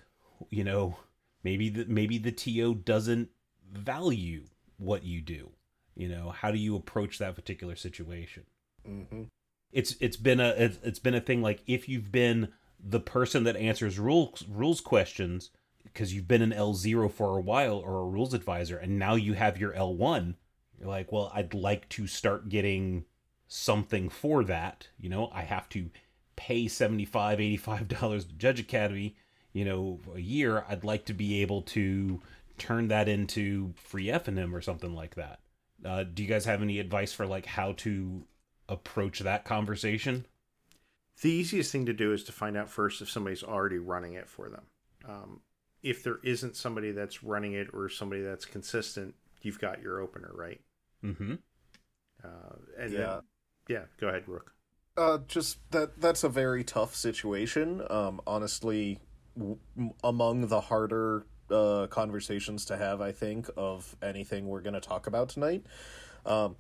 you know, maybe the maybe the TO doesn't value what you do. You know, how do you approach that particular situation? hmm it's it's been a it's, it's been a thing like if you've been the person that answers rules rules questions because you've been an L0 for a while or a rules advisor and now you have your L1 you're like well I'd like to start getting something for that you know I have to pay 75 85 dollars to Judge Academy you know a year I'd like to be able to turn that into free F&M or something like that uh, do you guys have any advice for like how to approach that conversation? The easiest thing to do is to find out first if somebody's already running it for them. Um, if there isn't somebody that's running it or somebody that's consistent, you've got your opener, right? Mm-hmm. Uh, and Yeah. then, yeah, go ahead, Rook. Uh, just that that's a very tough situation. Um, honestly, w- m- among the harder uh, conversations to have, I think, of anything we're going to talk about tonight. Um,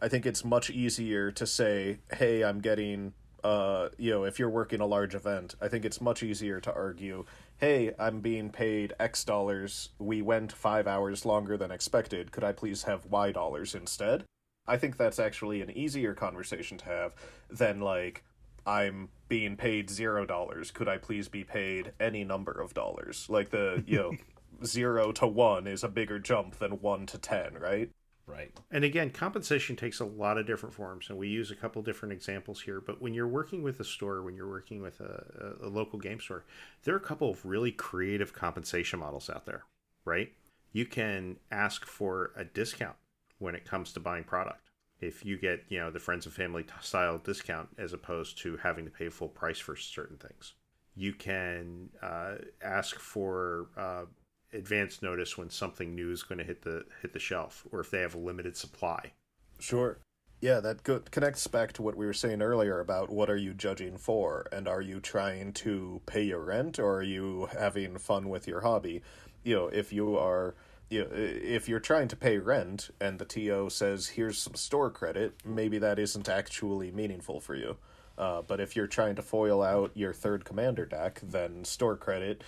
I think it's much easier to say, "Hey, I'm getting." Uh, you know, if you're working a large event, I think it's much easier to argue, "Hey, I'm being paid X dollars. We went five hours longer than expected. Could I please have Y dollars instead?" I think that's actually an easier conversation to have than like I'm being paid zero dollars. Could I please be paid any number of dollars? Like the you know zero to one is a bigger jump than one to ten, right? Right. And again, compensation takes a lot of different forms, and we use a couple different examples here. But when you're working with a store, when you're working with a, a, local game store, there are a couple of really creative compensation models out there, right? You can ask for a discount when it comes to buying product. If you get, you know, the friends and family style discount as opposed to having to pay full price for certain things, you can uh, ask for uh, advance notice when something new is going to hit the hit the shelf or if they have a limited supply. Sure. Yeah, that go- connects back to what we were saying earlier about what are you judging for, and are you trying to pay your rent, or are you having fun with your hobby? You know, if you are, you know, if you're trying to pay rent and the TO says here's some store credit, maybe that isn't actually meaningful for you. Uh, but if you're trying to foil out your third commander deck, then store credit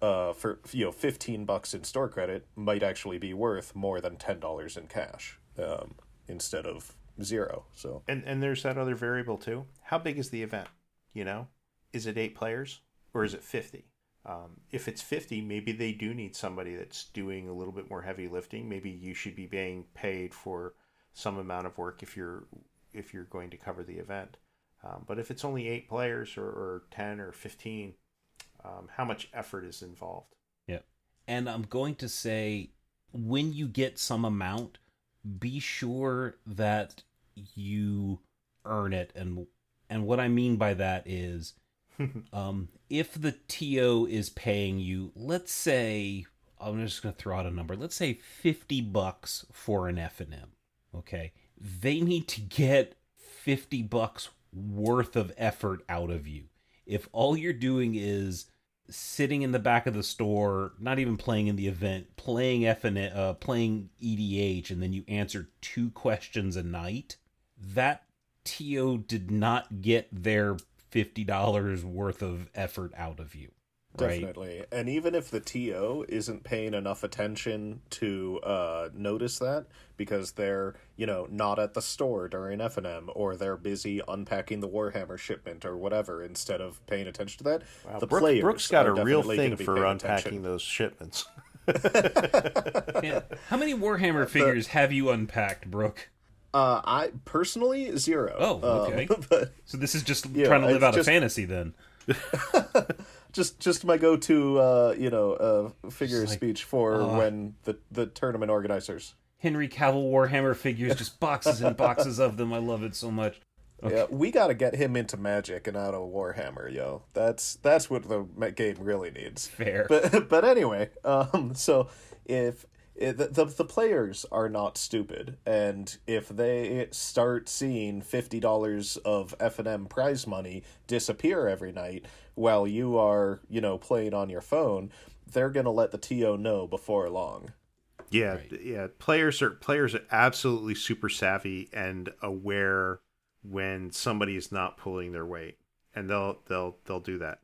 uh, for you know fifteen bucks in store credit might actually be worth more than ten dollars in cash um, instead of zero. So And and there's that other variable too. How big is the event? You know, is it eight players or is it fifty? Um, if it's fifty, maybe they do need somebody that's doing a little bit more heavy lifting. Maybe you should be being paid for some amount of work if you're if you're going to cover the event. Um, but if it's only eight players or, or ten or fifteen, um, how much effort is involved? Yeah. And I'm going to say when you get some amount, be sure that you earn it and and what I mean by that is um if the TO is paying you, let's say I'm just going to throw out a number. Let's say 50 bucks for an F&M. Okay? They need to get 50 bucks worth of effort out of you. If all you're doing is sitting in the back of the store, not even playing in the event, playing F and uh, playing EDH, and then you answer two questions a night, that TO did not get their fifty dollars worth of effort out of you, Right. Definitely. And even if the TO isn't paying enough attention to uh, notice that because they're, you know, not at the store during F&M or they're busy unpacking the Warhammer shipment or whatever instead of paying attention to that, the Brooke, players Brooks got are a real thing for unpacking attention. those shipments. Yeah. How many Warhammer figures have you unpacked, Brooke? Uh, I personally zero. Oh, Um, okay. but So this is just Yeah, trying to live out just- a fantasy then. just just my go-to, uh, you know, uh, figure of like, speech for uh, when the the tournament organizers. Henry Cavill Warhammer figures, just boxes and boxes of them. I love it so much. Yeah, we got to get him into Magic and out of Warhammer, yo. That's that's what the game really needs. Fair. But but anyway, um, so if, if the, the the players are not stupid, and if they start seeing fifty dollars of F and M prize money disappear every night while you are you know playing on your phone, they're gonna let the TO know before long. Yeah, Right. yeah. Players are players are absolutely super savvy and aware when somebody is not pulling their weight, and they'll they'll they'll do that.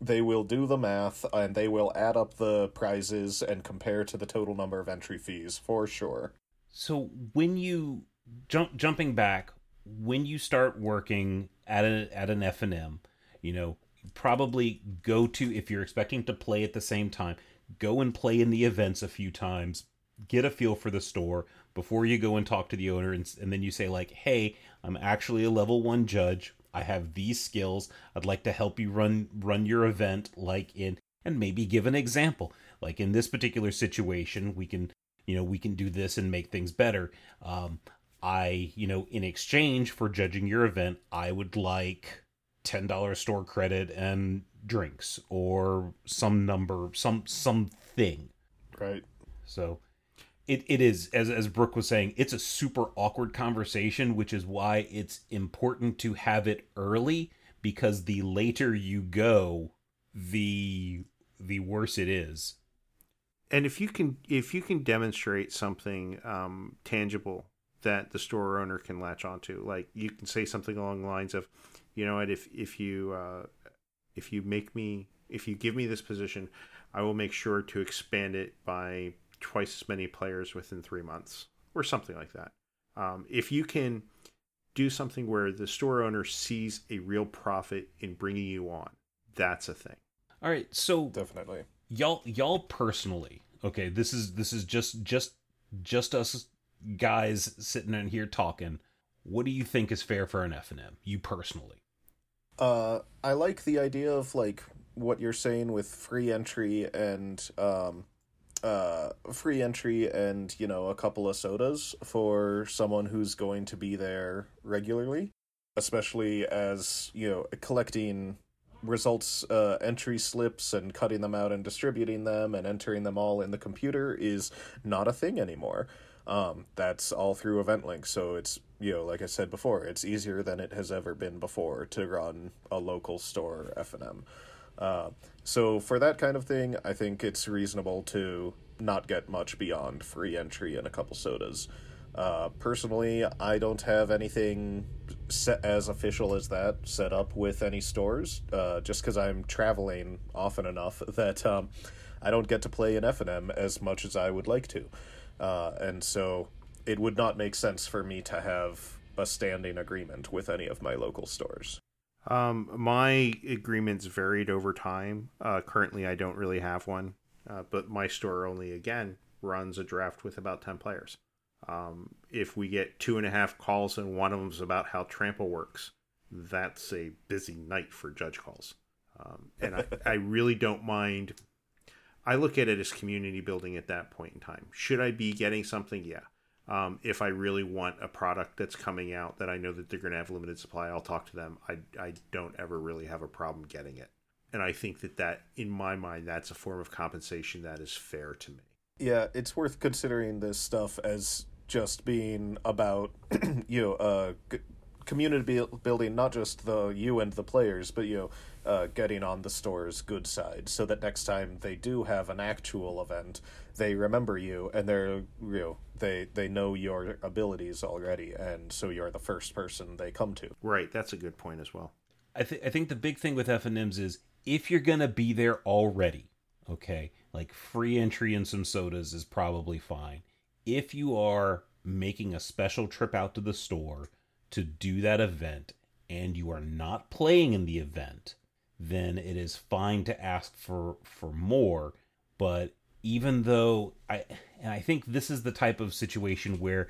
They will do the math and they will add up the prizes and compare to the total number of entry fees for sure. So when you jump jumping back, when you start working at a at an F and M, you know, probably go to if you're expecting to play at the same time, go and play in the events a few times, get a feel for the store before you go and talk to the owner, and, and then you say like, "Hey, I'm actually a level one judge. I have these skills. I'd like to help you run run your event like in." And maybe give an example. Like in this particular situation, we can you know we can do this and make things better um i you know in exchange for judging your event i would like $10 store credit and drinks or some number some something Right. so it, it is as as brooke was saying it's a super awkward conversation which is why it's important to have it early because the later you go the the worse it is. And if you can if you can demonstrate something um, tangible that the store owner can latch onto, like you can say something along the lines of, you know what, if if you uh, if you make me if you give me this position, I will make sure to expand it by twice as many players within three months, or something like that. Um, if you can do something where the store owner sees a real profit in bringing you on, that's a thing. all right so Definitely. y'all y'all personally okay this is this is just just just us guys sitting in here talking what do you think is fair for an f&m you personally Uh, I like the idea of like what you're saying with free entry and um, uh, free entry and you know a couple of sodas for someone who's going to be there regularly, especially as you know collecting results uh, entry slips and cutting them out and distributing them and entering them all in the computer is not a thing anymore. Um, that's all through EventLink, so it's you know, like I said before, it's easier than it has ever been before to run a local store F and M. Uh, so for that kind of thing, I think it's reasonable to not get much beyond free entry and a couple sodas. Uh, personally, I don't have anything set as official as that set up with any stores, uh, just because I'm traveling often enough that um, I don't get to play in F and M as much as I would like to, uh, and so it would not make sense for me to have a standing agreement with any of my local stores. Um, my agreements varied over time. Uh, currently, I don't really have one, uh, but my store only again runs a draft with about ten players. Um, if we get two and a half calls and one of them's about how trample works, that's a busy night for judge calls. Um, and I, I really don't mind. I look at it as community building at that point in time. Should I be getting something? Yeah. Um, if I really want a product that's coming out that I know that they're going to have limited supply, I'll talk to them. I, I don't ever really have a problem getting it. And I think that that, in my mind, that's a form of compensation that is fair to me. Yeah, it's worth considering this stuff as just being about you know uh, community building, not just the you and the players, but you know uh, getting on the store's good side, so that next time they do have an actual event, they remember you and they're you know they they know your abilities already, and so you're the first person they come to. Right. That's a good point as well. I, th- I think the big thing with F&Ms is if you're going to be there already, okay, like free entry and some sodas is probably fine. If you are making a special trip out to the store to do that event and you are not playing in the event, then it is fine to ask for for more, but even though I and I think this is the type of situation where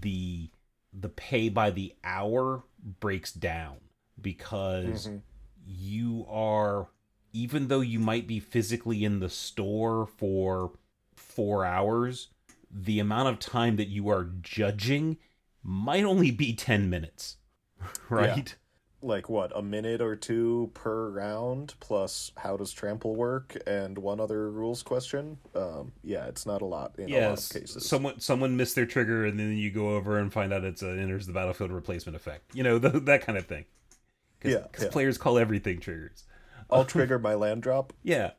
the the pay by the hour breaks down because mm-hmm. you are even though you might be physically in the store for 4 hours the amount of time that you are judging might only be 10 minutes right like what a minute or two per round plus how does trample work and one other rules question? Um yeah it's not a lot in yes, a lot of cases. Someone someone missed their trigger and then you go over and find out it's a enters the battlefield replacement effect. You know the, that kind of thing. Cause, yeah because yeah. players call everything triggers. I'll trigger my land drop. Yeah.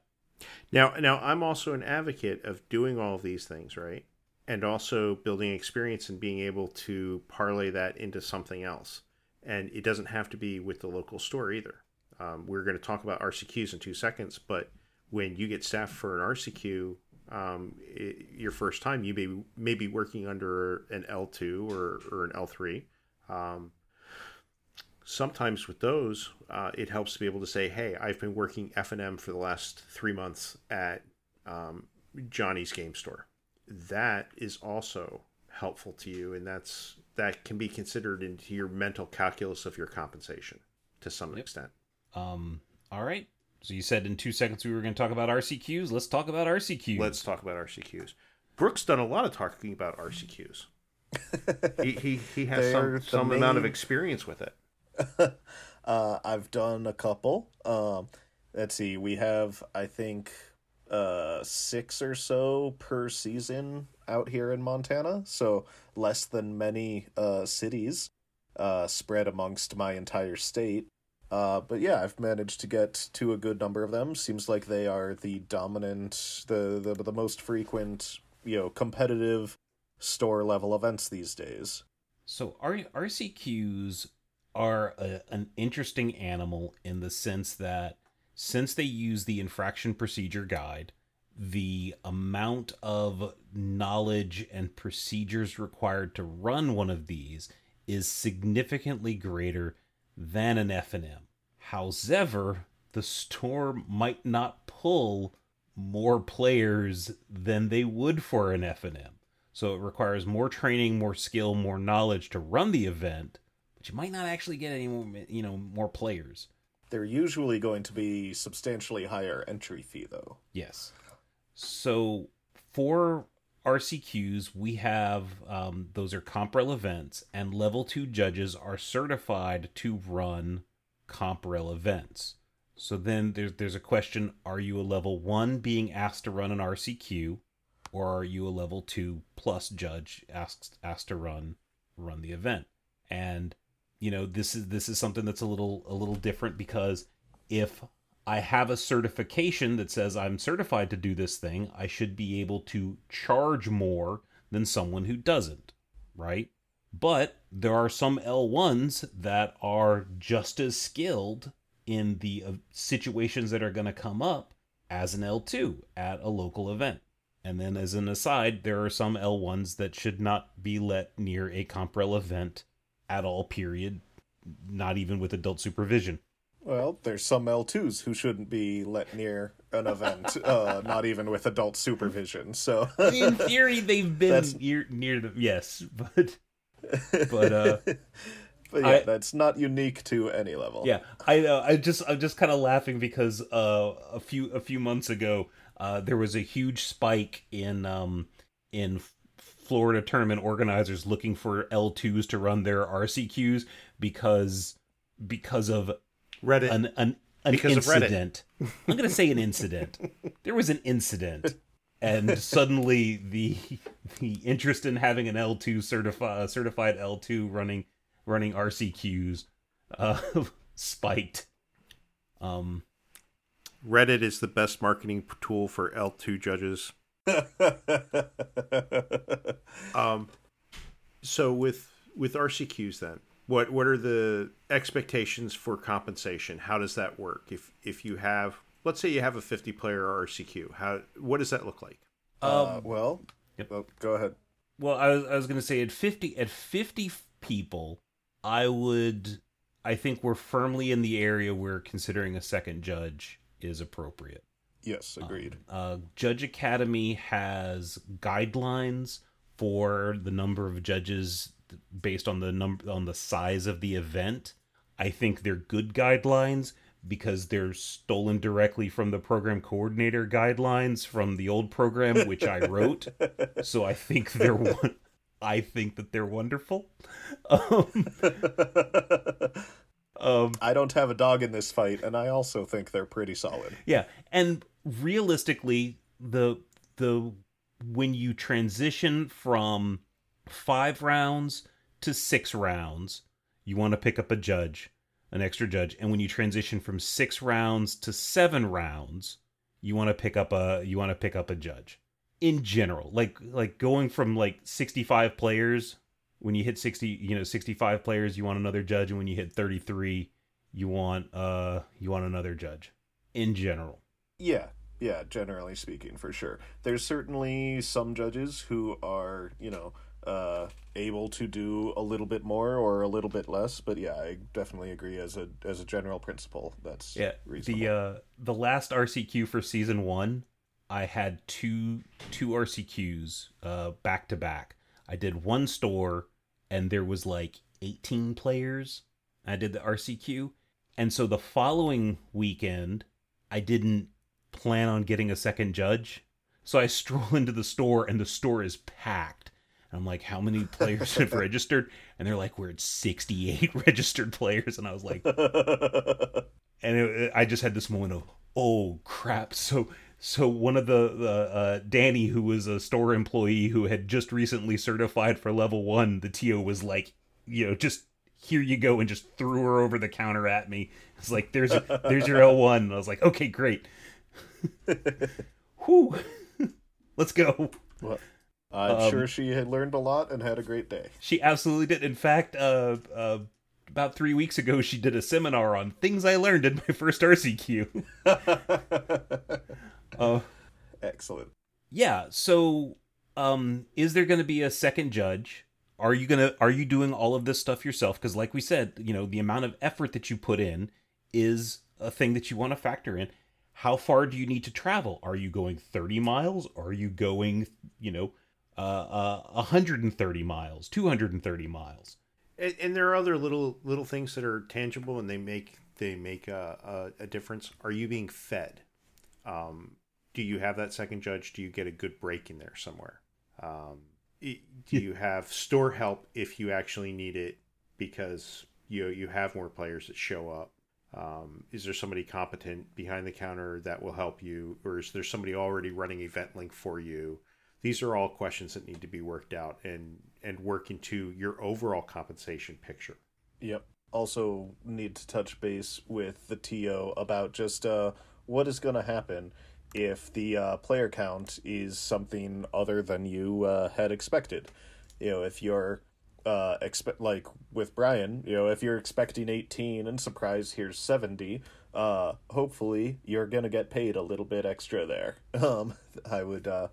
Now now i'm also an advocate of doing all of these things right? And also building experience and being able to parlay that into something else and it doesn't have to be with the local store either. Um, we're going to talk about RCQs in two seconds, but when you get staffed for an RCQ, um, it, your first time, you may, may be working under an L2 or, or an L3. Um, sometimes with those, uh, it helps to be able to say, hey, I've been working F&M for the last three months at um, Johnny's Game Store. That is also helpful to you, and that's that can be considered into your mental calculus of your compensation to some yep. extent. Um, all right. So you said in two seconds we were going to talk about RCQs. Let's talk about RCQs. Let's talk about RCQs. Brooks done a lot of talking about RCQs. he, he he has some some main... amount of experience with it. uh, I've done a couple. Um, let's see. We have I think uh, six or so per season out here in Montana, so less than many uh, cities uh, spread amongst my entire state. Uh, but yeah, I've managed to get to a good number of them. Seems like they are the dominant, the the, the most frequent, you know, competitive store level events these days. So R- RCQs are a, an interesting animal in the sense that since they use the infraction procedure guide, the amount of knowledge and procedures required to run one of these is significantly greater than an F&M. However, the store might not pull more players than they would for an F&M. So it requires more training, more skill, more knowledge to run the event, but you might not actually get any more, you know, more players. They're usually going to be substantially higher entry fee though. Yes. So for RCQs, we have um, those are Comprel events, and level two judges are certified to run Comprel events. So then there's there's a question: Are you a level one being asked to run an RCQ, or are you a level two plus judge asked asked to run run the event? And you know this is this is something that's a little a little different because if I have a certification that says I'm certified to do this thing, I should be able to charge more than someone who doesn't, right? But there are some L1s that are just as skilled in the uh, situations that are going to come up as an L2 at a local event. And then, as an aside, there are some L1s that should not be let near a Comprel event at all, period, not even with adult supervision. Well, there's some L2s who shouldn't be let near an event, uh, not even with adult supervision. So, in theory, they've been near near the yes, but but uh, but yeah, I, that's not unique to any level. Yeah, I know. I just I'm just kind of laughing because uh, a few a few months ago, uh, there was a huge spike in um in Florida tournament organizers looking for L2s to run their RCQs because because of Reddit. An, an, an because incident. Of I'm going to say an incident. There was an incident, and suddenly the the interest in having an L2 certified certified L2 running running RCQs uh, spiked. Um, Reddit is the best marketing tool for L2 judges. um, so with with RCQs then, what what are the expectations for compensation? How does that work? If if you have let's say you have a 50 player RCQ, how what does that look like? Uh, well, Yep. oh, go ahead. Well, I was I was gonna say at fifty at fifty people, I would I think we're firmly in the area where considering a second judge is appropriate. Yes, agreed. Uh, Judge Academy has guidelines for the number of judges based on the number on the size of the event. I think they're good guidelines because they're stolen directly from the program coordinator guidelines from the old program which I wrote. so I think they're one I think that they're wonderful. Um, um, I don't have a dog in this fight, and I also think they're pretty solid. Yeah, and realistically, the the when you transition from five rounds to six rounds, you want to pick up a judge, an extra judge, and when you transition from six rounds to seven rounds, you want to pick up a you want to pick up a judge. In general, like like going from like sixty five players when you hit 60 you know 65 players you want another judge. And when you hit 33 you want uh you want another judge. In general Yeah, yeah, generally speaking, for sure. There's certainly some judges who are, you know, uh, able to do a little bit more or a little bit less, but yeah, I definitely agree as a as a general principle. That's yeah reasonable. the uh the last rcq for season one i had two two rcqs uh back to back i did one store and there was like 18 players i did the rcq and so the following weekend i didn't plan on getting a second judge. So i stroll into the store and the store is packed. And i'm like how many players have registered? And they're like we're at 68 registered players. And i was like and it, I just had this moment of oh crap. So so one of the, the uh, Danny who was a store employee who had just recently certified for level one the TO was like you know just here you go and just threw her over the counter at me. It's like there's there's your L1 and I was like okay great whew let's go Well, I'm Um, sure she had learned a lot and had a great day. She absolutely did. In fact, uh, uh, about three weeks ago, she did a seminar on things I learned in my first RCQ. uh, Excellent. yeah. So, um, is there going to be a second judge? Are you gonna? Are you doing all of this stuff yourself? Because, like we said, you know, the amount of effort that you put in is a thing that you want to factor in. How far do you need to travel? Are you going 30 miles? Are you going, you know, uh, uh, 130 miles, 230 miles? And, and there are other little little things that are tangible and they make they make a, a, a difference. Are you being fed? Um, do you have that second judge? Do you get a good break in there somewhere? Um, do you have store help if you actually need it because you you have more players that show up? Um, is there somebody competent behind the counter that will help you, or is there somebody already running Event Link for you? These are all questions that need to be worked out and and work into your overall compensation picture. Yep. Also, need to touch base with the TO about just uh, what is going to happen if the uh, player count is something other than you uh, had expected. You know, if you're uh, expect like with Brian, you know, if you're expecting 18 and surprise here's 70, uh, hopefully you're gonna get paid a little bit extra there. Um, I would, uh,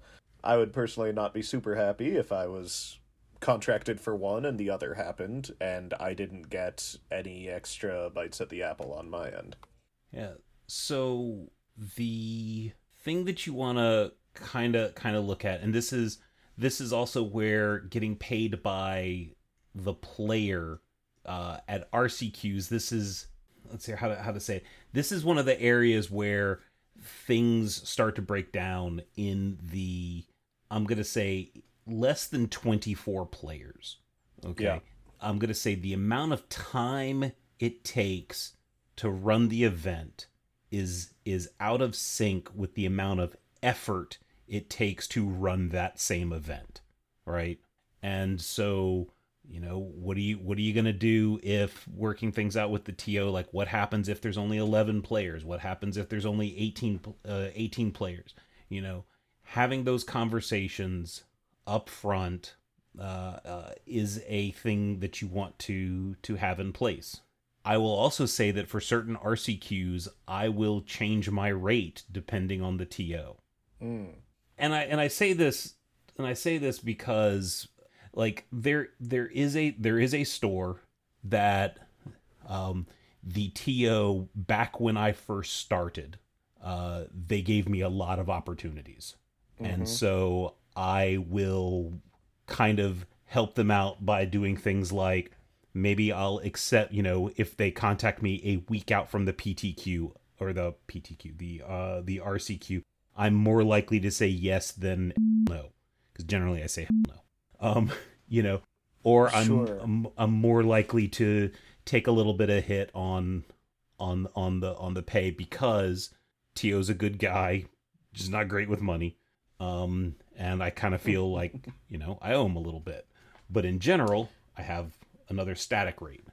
I would personally not be super happy if I was contracted for one and the other happened and I didn't get any extra bites at the apple on my end. Yeah. So the thing that you want to kind of kind of look at and this is this is also where getting paid by the player uh, at RCQs this is let's see how to, how to say it. This is one of the areas where things start to break down in the I'm going to say less than 24 players. Okay. Yeah. I'm going to say the amount of time it takes to run the event is is out of sync with the amount of effort it takes to run that same event, right? And so, you know, what are you what are you going to do if working things out with the TO like what happens if there's only 11 players? What happens if there's only 18 uh, 18 players? You know, having those conversations up front uh, uh, is a thing that you want to to have in place. I will also say that for certain RCQs, I will change my rate depending on the TO. Mm. And I and I say this and I say this because like there there is a there is a store that um the TO back when I first started uh they gave me a lot of opportunities. And so I will kind of help them out by doing things like maybe I'll accept, you know, if they contact me a week out from the PTQ or the PTQ, the uh the RCQ, I'm more likely to say yes than no because generally I say no. Um, you know, or I'm, Sure. I'm I'm more likely to take a little bit of hit on on on the on the pay because TO's a good guy, just not great with money. Um, and I kind of feel like you know I owe him a little bit, but in general, I have another static rate.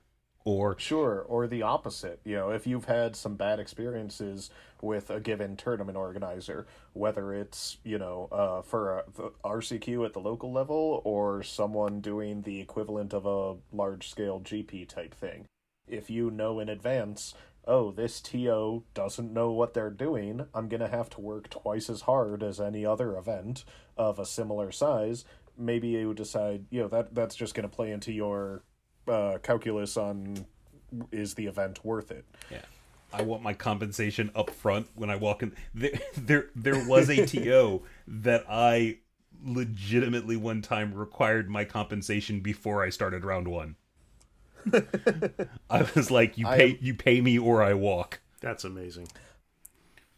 Or Sure, or the opposite. You know, if you've had some bad experiences with a given tournament organizer, whether it's you know uh, for a, RCQ at the local level or someone doing the equivalent of a large scale GP type thing, if you know in advance, oh, this TO doesn't know what they're doing, I'm gonna have to work twice as hard as any other event of a similar size. Maybe you decide, you know, that that's just gonna play into your uh, calculus on is the event worth it. Yeah. I want my compensation up front when I walk in. There, there, there was a TO that I legitimately one time required my compensation before I started round one. I was like, "You pay, am- you pay me, or I walk." That's amazing.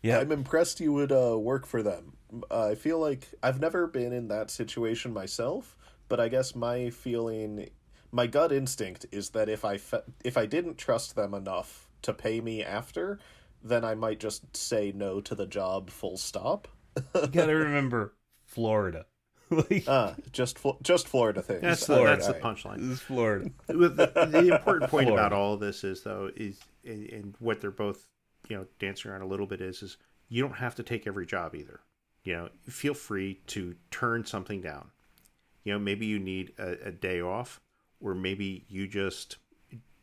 Yeah, I'm impressed you would uh, work for them. Uh, I feel like I've never been in that situation myself, but I guess my feeling, my gut instinct is that if I fe- if I didn't trust them enough to pay me after, then I might just say no to the job full stop. you gotta remember Florida. like, Ah, just Fl- just Florida things. That's the, Florida. that's the punchline. this is Florida. The, the important point Florida. about all of this is though is and, and what they're both you know dancing around a little bit is is you don't have to take every job either you know feel free to turn something down you know maybe you need a, a day off or maybe you just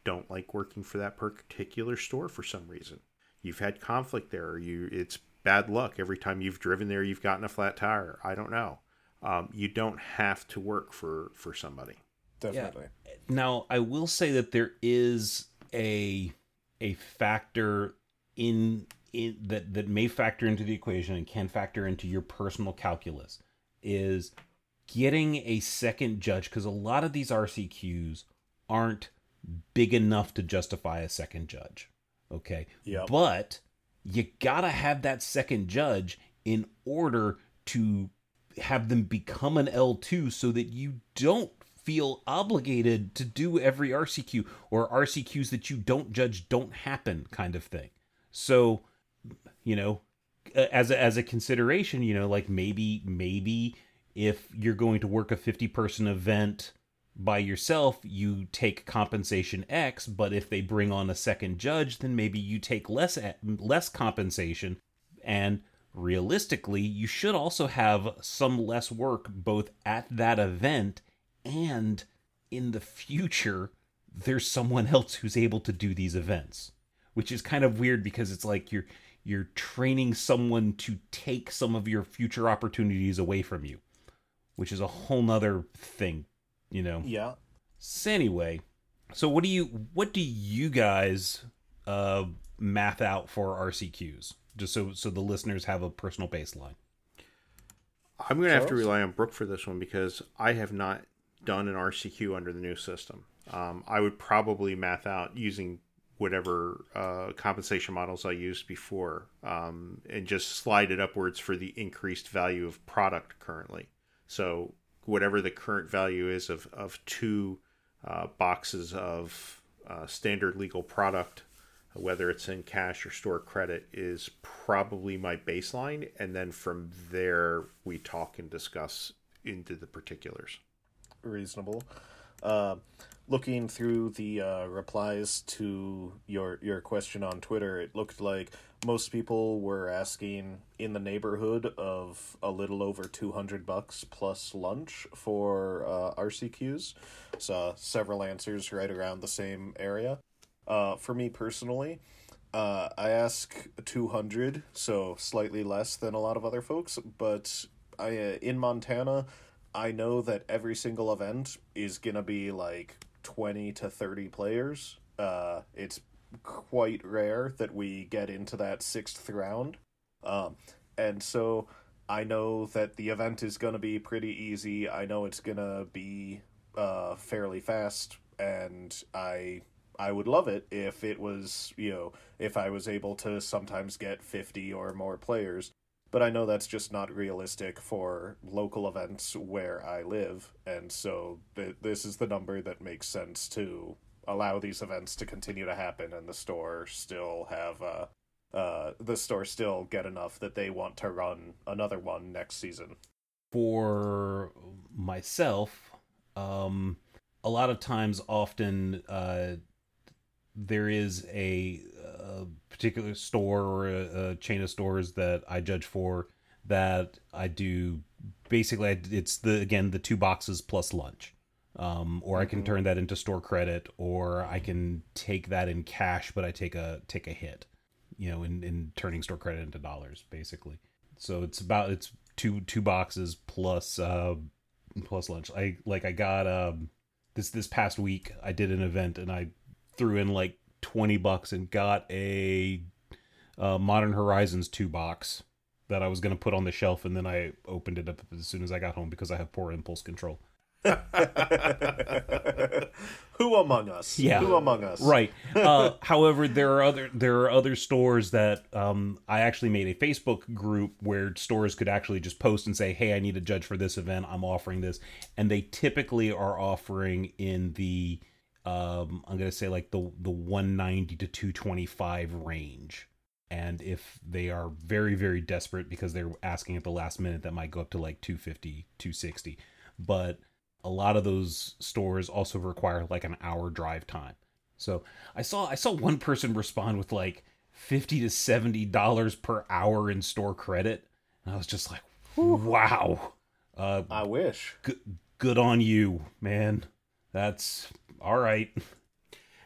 don't like working for that particular store for some reason. You've had conflict there. Or you it's bad luck. Every time you've driven there you've gotten a flat tire. I don't know. Um, you don't have to work for for somebody. Definitely. Now, I will say that there is a a factor in in that that may factor into the equation and can factor into your personal calculus is getting a second judge because a lot of these RCQs aren't big enough to justify a second judge. Okay. Yep. But you gotta have that second judge in order to have them become an L2 so that you don't feel obligated to do every RCQ or RCQs that you don't judge don't happen kind of thing. So, you know, as a, as a consideration, you know, like maybe maybe if you're going to work a 50 person event by yourself, you take compensation X, but if they bring on a second judge, then maybe you take less less compensation. And realistically, you should also have some less work both at that event and in the future there's someone else who's able to do these events which is kind of weird because it's like you're you're training someone to take some of your future opportunities away from you which is a whole nother thing you know Yeah. so anyway so what do you what do you guys uh math out for rcqs just so so the listeners have a personal baseline I'm going to have to rely on Brooke for this one because I have not done an RCQ under the new system. Um, I would probably math out using whatever uh, compensation models I used before um, and just slide it upwards for the increased value of product currently. So, whatever the current value is of, of two uh, boxes of uh, standard legal product, whether it's in cash or store credit, is probably my baseline. And then from there, we talk and discuss into the particulars. reasonable. Uh, looking through the uh, replies to your your question on Twitter, it looked like most people were asking in the neighborhood of a little over 200 bucks plus lunch for uh, RCQs. So several answers right around the same area. Uh, for me personally, uh, I ask 200, so slightly less than a lot of other folks, but I uh, in Montana, I know that every single event is going to be like 20 to 30 players. Uh, it's quite rare that we get into that sixth round. Um, and so I know that the event is going to be pretty easy. I know it's going to be uh, fairly fast, and I I would love it if it was, you know, if I was able to sometimes get 50 or more players. But I know that's just not realistic for local events where I live, and so th- this is the number that makes sense to allow these events to continue to happen and the store still have uh uh the store still get enough that they want to run another one next season. For myself, um a lot of times often uh there is a, a particular store or a, a, chain of stores that I judge for that I do basically it's the again the two boxes plus lunch um, or I can mm-hmm. turn that into store credit, or I can take that in cash, but I take a take a hit, you know, in, in turning store credit into dollars, basically. So it's about it's two two boxes plus uh plus lunch. I like I got um this this past week I did an event and I threw in like twenty bucks and got a uh, Modern Horizons two box that I was gonna put on the shelf, and then I opened it up as soon as I got home because I have poor impulse control. Who among us? Yeah. Who among us? Right. Uh, however, there are other there are other stores that um, I actually made a Facebook group where stores could actually just post and say, "Hey, I need a judge for this event. I'm offering this," and they typically are offering in the um, I'm gonna say like the the 190 to 225 range. And if they are very very desperate because they're asking at the last minute, that might go up to like 250, 260. But a lot of those stores also require like an hour drive time. So I saw I saw one person respond with like fifty to seventy dollars per hour in store credit, and I was just like, wow. Uh, I wish. Good, good on you, man. That's all right.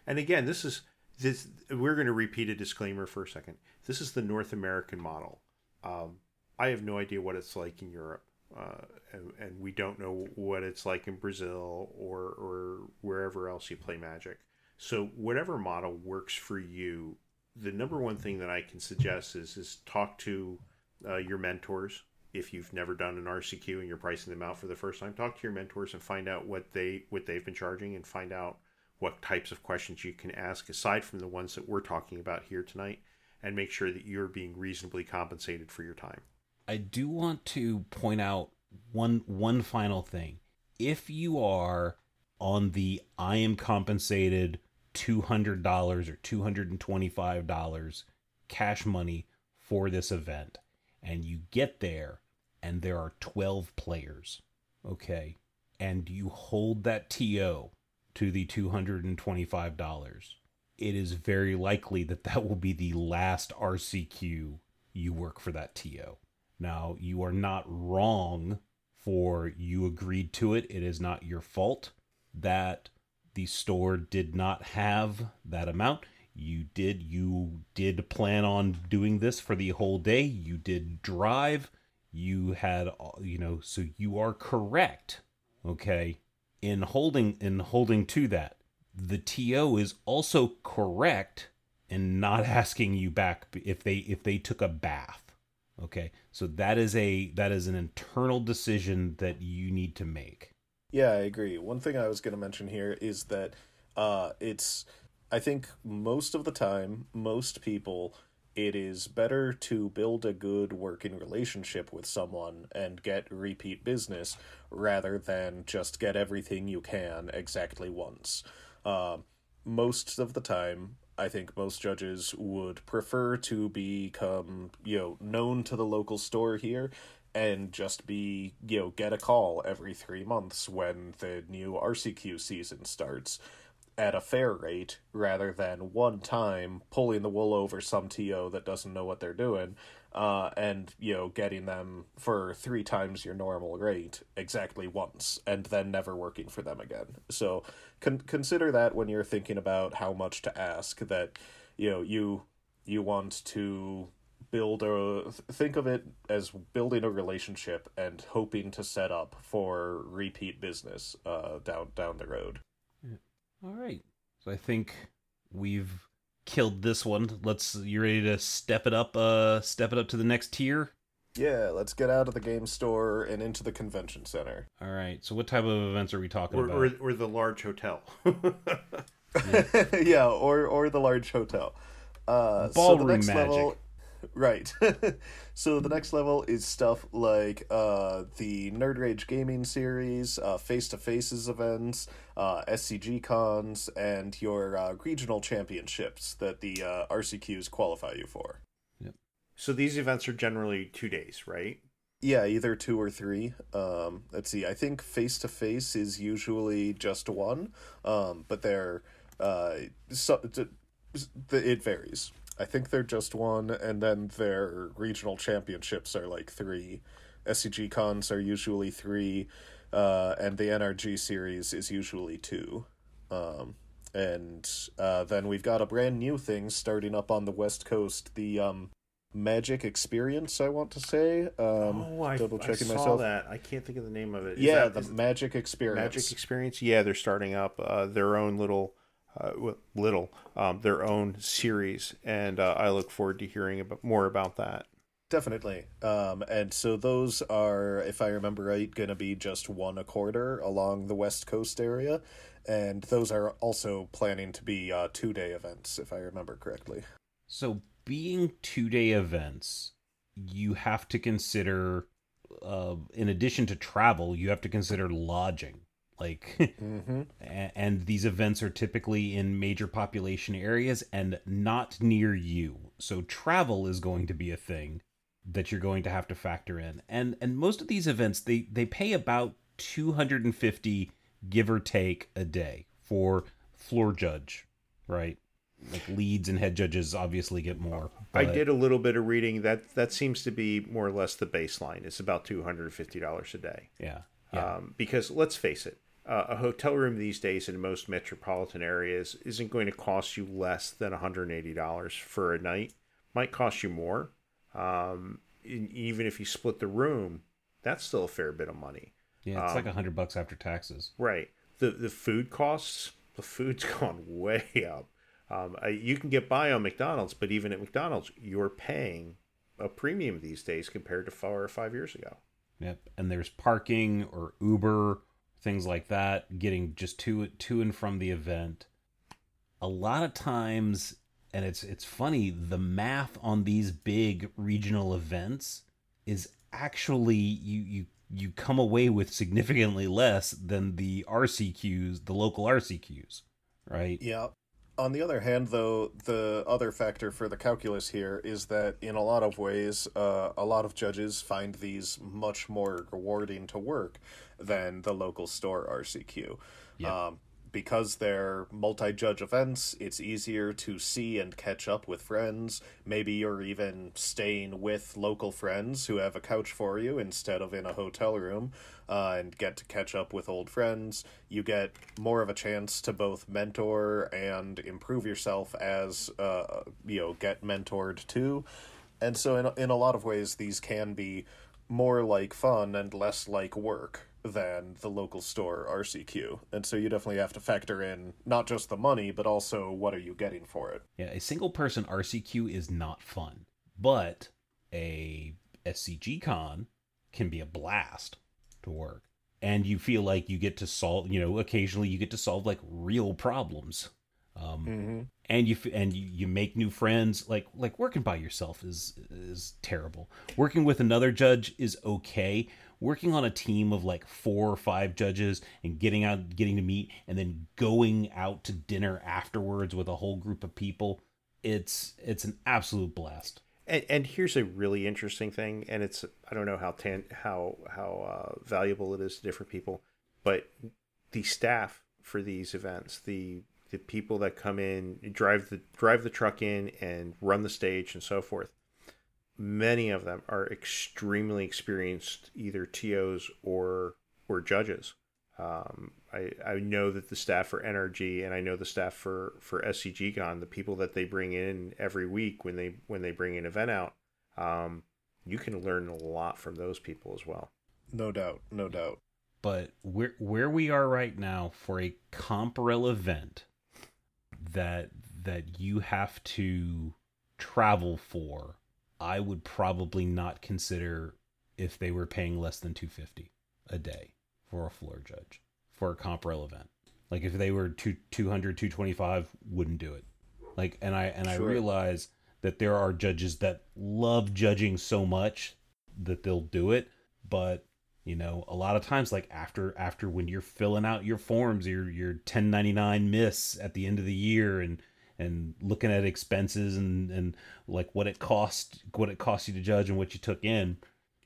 And again, this is this. We're going to repeat a disclaimer for a second. This is the North American model. Um, I have no idea what it's like in Europe uh, and, and, we don't know what it's like in Brazil or or wherever else you play Magic. So whatever model works for you, the number one thing that I can suggest is is talk to uh, your mentors. If you've never done an RCQ and you're pricing them out for the first time, talk to your mentors and find out what they what they've been charging and find out what types of questions you can ask aside from the ones that we're talking about here tonight and make sure that you're being reasonably compensated for your time. I do want to point out one one final thing. If you are on the I am compensated $200 or $225 cash money for this event and you get there and there are 12 players, okay? And you hold that TO to the $225. It is very likely that that will be the last RCQ you work for that TO. Now, you are not wrong for you agreed to it. It is not your fault that the store did not have that amount. You did you did plan on doing this for the whole day. You did drive. You had you know, so you are correct. Okay? In holding in holding to that. The TO is also correct in not asking you back if they if they took a bath Okay. So that is a that is an internal decision that you need to make. Yeah, I agree. One thing I was going to mention here is that uh it's I think most of the time most people it is better to build a good working relationship with someone and get repeat business rather than just get everything you can exactly once. Uh, most of the time, I think most judges would prefer to become, you know, known to the local store here and just be you know get a call every three months when the new RCQ season starts at a fair rate rather than one time pulling the wool over some TO that doesn't know what they're doing uh, and you know getting them for three times your normal rate exactly once and then never working for them again so con- consider that when you're thinking about how much to ask that you know you you want to build a think of it as building a relationship and hoping to set up for repeat business uh down down the road All right. So I think we've killed this one. Let's you ready to step it up uh step it up to the next tier? yeah let's get out of the game store and into the convention center All right. So what type of events are we talking Or, about? or, or the large hotel. yeah, or or the large hotel. Uh, so the Ballroom next magic. level, right? so the next level is stuff like uh, the Nerd Rage Gaming series, face to faces events, uh, SCG cons, and your uh, regional championships that the uh, RCQs qualify you for. so these events are generally two days, right? Yeah, either two or three. Um, let's see. I think face to face is usually just one, um, but they're uh, so, it varies. I think they're just one, and then their regional championships are like three. SCG cons are usually three, uh, and the NRG series is usually two. Um, and uh, then we've got a brand new thing starting up on the West Coast. The um, Magic Experience, I want to say. Um, oh, I, double I saw myself. that. I can't think of the name of it. Is yeah, that- the Magic Experience. Magic Experience. Yeah, they're starting up uh, their own little, uh, little, um, their own series, and uh, I look forward to hearing about, more about that. Definitely. Um, and so those are, if I remember right, going to be just one a quarter along the West Coast area. And those are also planning to be uh, two day events, if I remember correctly. So, being two day events, you have to consider, uh, in addition to travel, you have to consider lodging. Like, Mm-hmm. a- and these events are typically in major population areas and not near you. So, travel is going to be a thing that you're going to have to factor in. And and most of these events they they pay about 250 give or take a day for floor judge, right? Like leads and head judges obviously get more. I did a little bit of reading. That that seems to be more or less the baseline. It's about two hundred and fifty dollars a day. Yeah. Yeah. Um, because let's face it, uh, a hotel room these days in most metropolitan areas isn't going to cost you less than $180 for a night. Might cost you more. Um, even if you split the room, that's still a fair bit of money. yeah, it's like um, a hundred bucks after taxes. Right. The the food costs, the food's gone way up. Um, you can get by on McDonald's, but even at McDonald's, you're paying a premium these days compared to four or five years ago. Yep. And there's parking or Uber, things like that, getting just to to and from the event. A lot of times and it's it's funny, the math on these big regional events is actually you you you come away with significantly less than the RCQs, the local RCQs, right? Yeah. On the other hand, though, the other factor for the calculus here is that in a lot of ways, uh, a lot of judges find these much more rewarding to work than the local store RCQ. Yep. Um, because they're multi judge events, it's easier to see and catch up with friends. Maybe you're even staying with local friends who have a couch for you instead of in a hotel room uh, and get to catch up with old friends. You get more of a chance to both mentor and improve yourself as, uh, you know, get mentored too. And so, in, in a lot of ways, these can be more like fun and less like work than the local store RCQ. And so you definitely have to factor in not just the money, but also what are you getting for it. Yeah, a single person RCQ is not fun, but a SCG con can be a blast to work. And you feel like you get to solve, you know, occasionally you get to solve like real problems. Um, Mm-hmm. and you f- and you, you make new friends like like working by yourself is is terrible working with another judge is okay working on a team of like four or five judges and getting out getting to meet and then going out to dinner afterwards with a whole group of people it's it's an absolute blast And, and here's a really interesting thing, and it's I don't know how tan, how how uh, valuable it is to different people, but the staff for these events, the the people that come in, drive the drive the truck in and run the stage and so forth. Many of them are extremely experienced, either TOs or or judges. Um, I, I know that the staff for NRG and I know the staff for for SCGCon, the people that they bring in every week when they when they bring an event out, um, you can learn a lot from those people as well. No doubt, no doubt. But where where we are right now for a Comp REL event that that you have to travel for, I would probably not consider if they were paying less than 250 a day for a floor judge for a comp event. Like if they were two, 200, 225, wouldn't do it. Like, and I, and sure. I realize that there are judges that love judging so much that they'll do it. But, you know, a lot of times, like after, after when you're filling out your forms, your, your 1099 MISC at the end of the year and, and looking at expenses and, and like what it cost, what it cost you to judge and what you took in,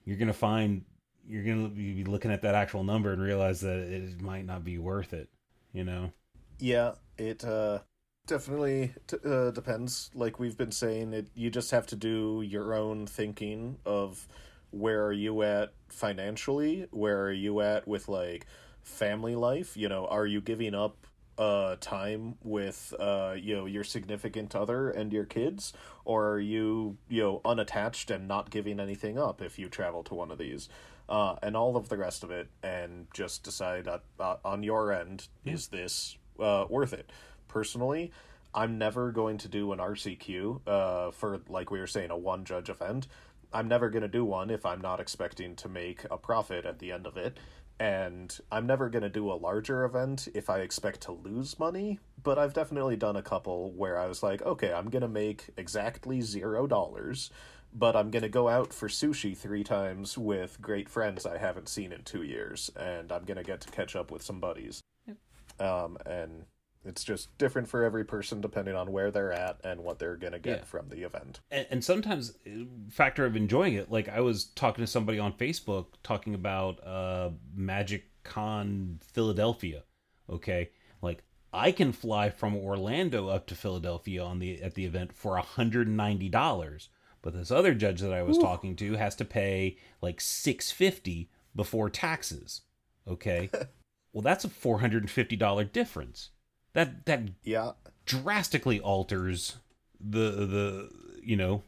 you're to find you're gonna be looking at that actual number and realize that it might not be worth it you know? Yeah it uh definitely t- uh, depends. Like we've been saying it you just have to do your own thinking of where are you at financially where are you at with like family life? You know are you giving up uh time with uh you know your significant other and your kids or are you you know unattached and not giving anything up if you travel to one of these uh, and all of the rest of it, and just decide uh, uh, on your end yeah. is this uh, worth it? Personally, I'm never going to do an RCQ uh, for like we were saying a one judge event. I'm never going to do one if I'm not expecting to make a profit at the end of it. And I'm never going to do a larger event if I expect to lose money, but I've definitely done a couple where I was like, okay, I'm going to make exactly zero dollars but I'm gonna go out for sushi three times with great friends I haven't seen in two years, and I'm gonna get to catch up with some buddies. Yep. Um, and it's just different for every person depending on where they're at and what they're gonna get yeah. from the event. And, and, sometimes uh, factor of enjoying it. Like I was talking to somebody on Facebook talking about uh, Magic Con Philadelphia. Okay, like I can fly from Orlando up to Philadelphia on the at the event for hundred and ninety dollars but this other judge that I was Ooh. talking to has to pay like 650 before taxes. Okay? well, that's a $450 difference. That that yeah. drastically alters the the you know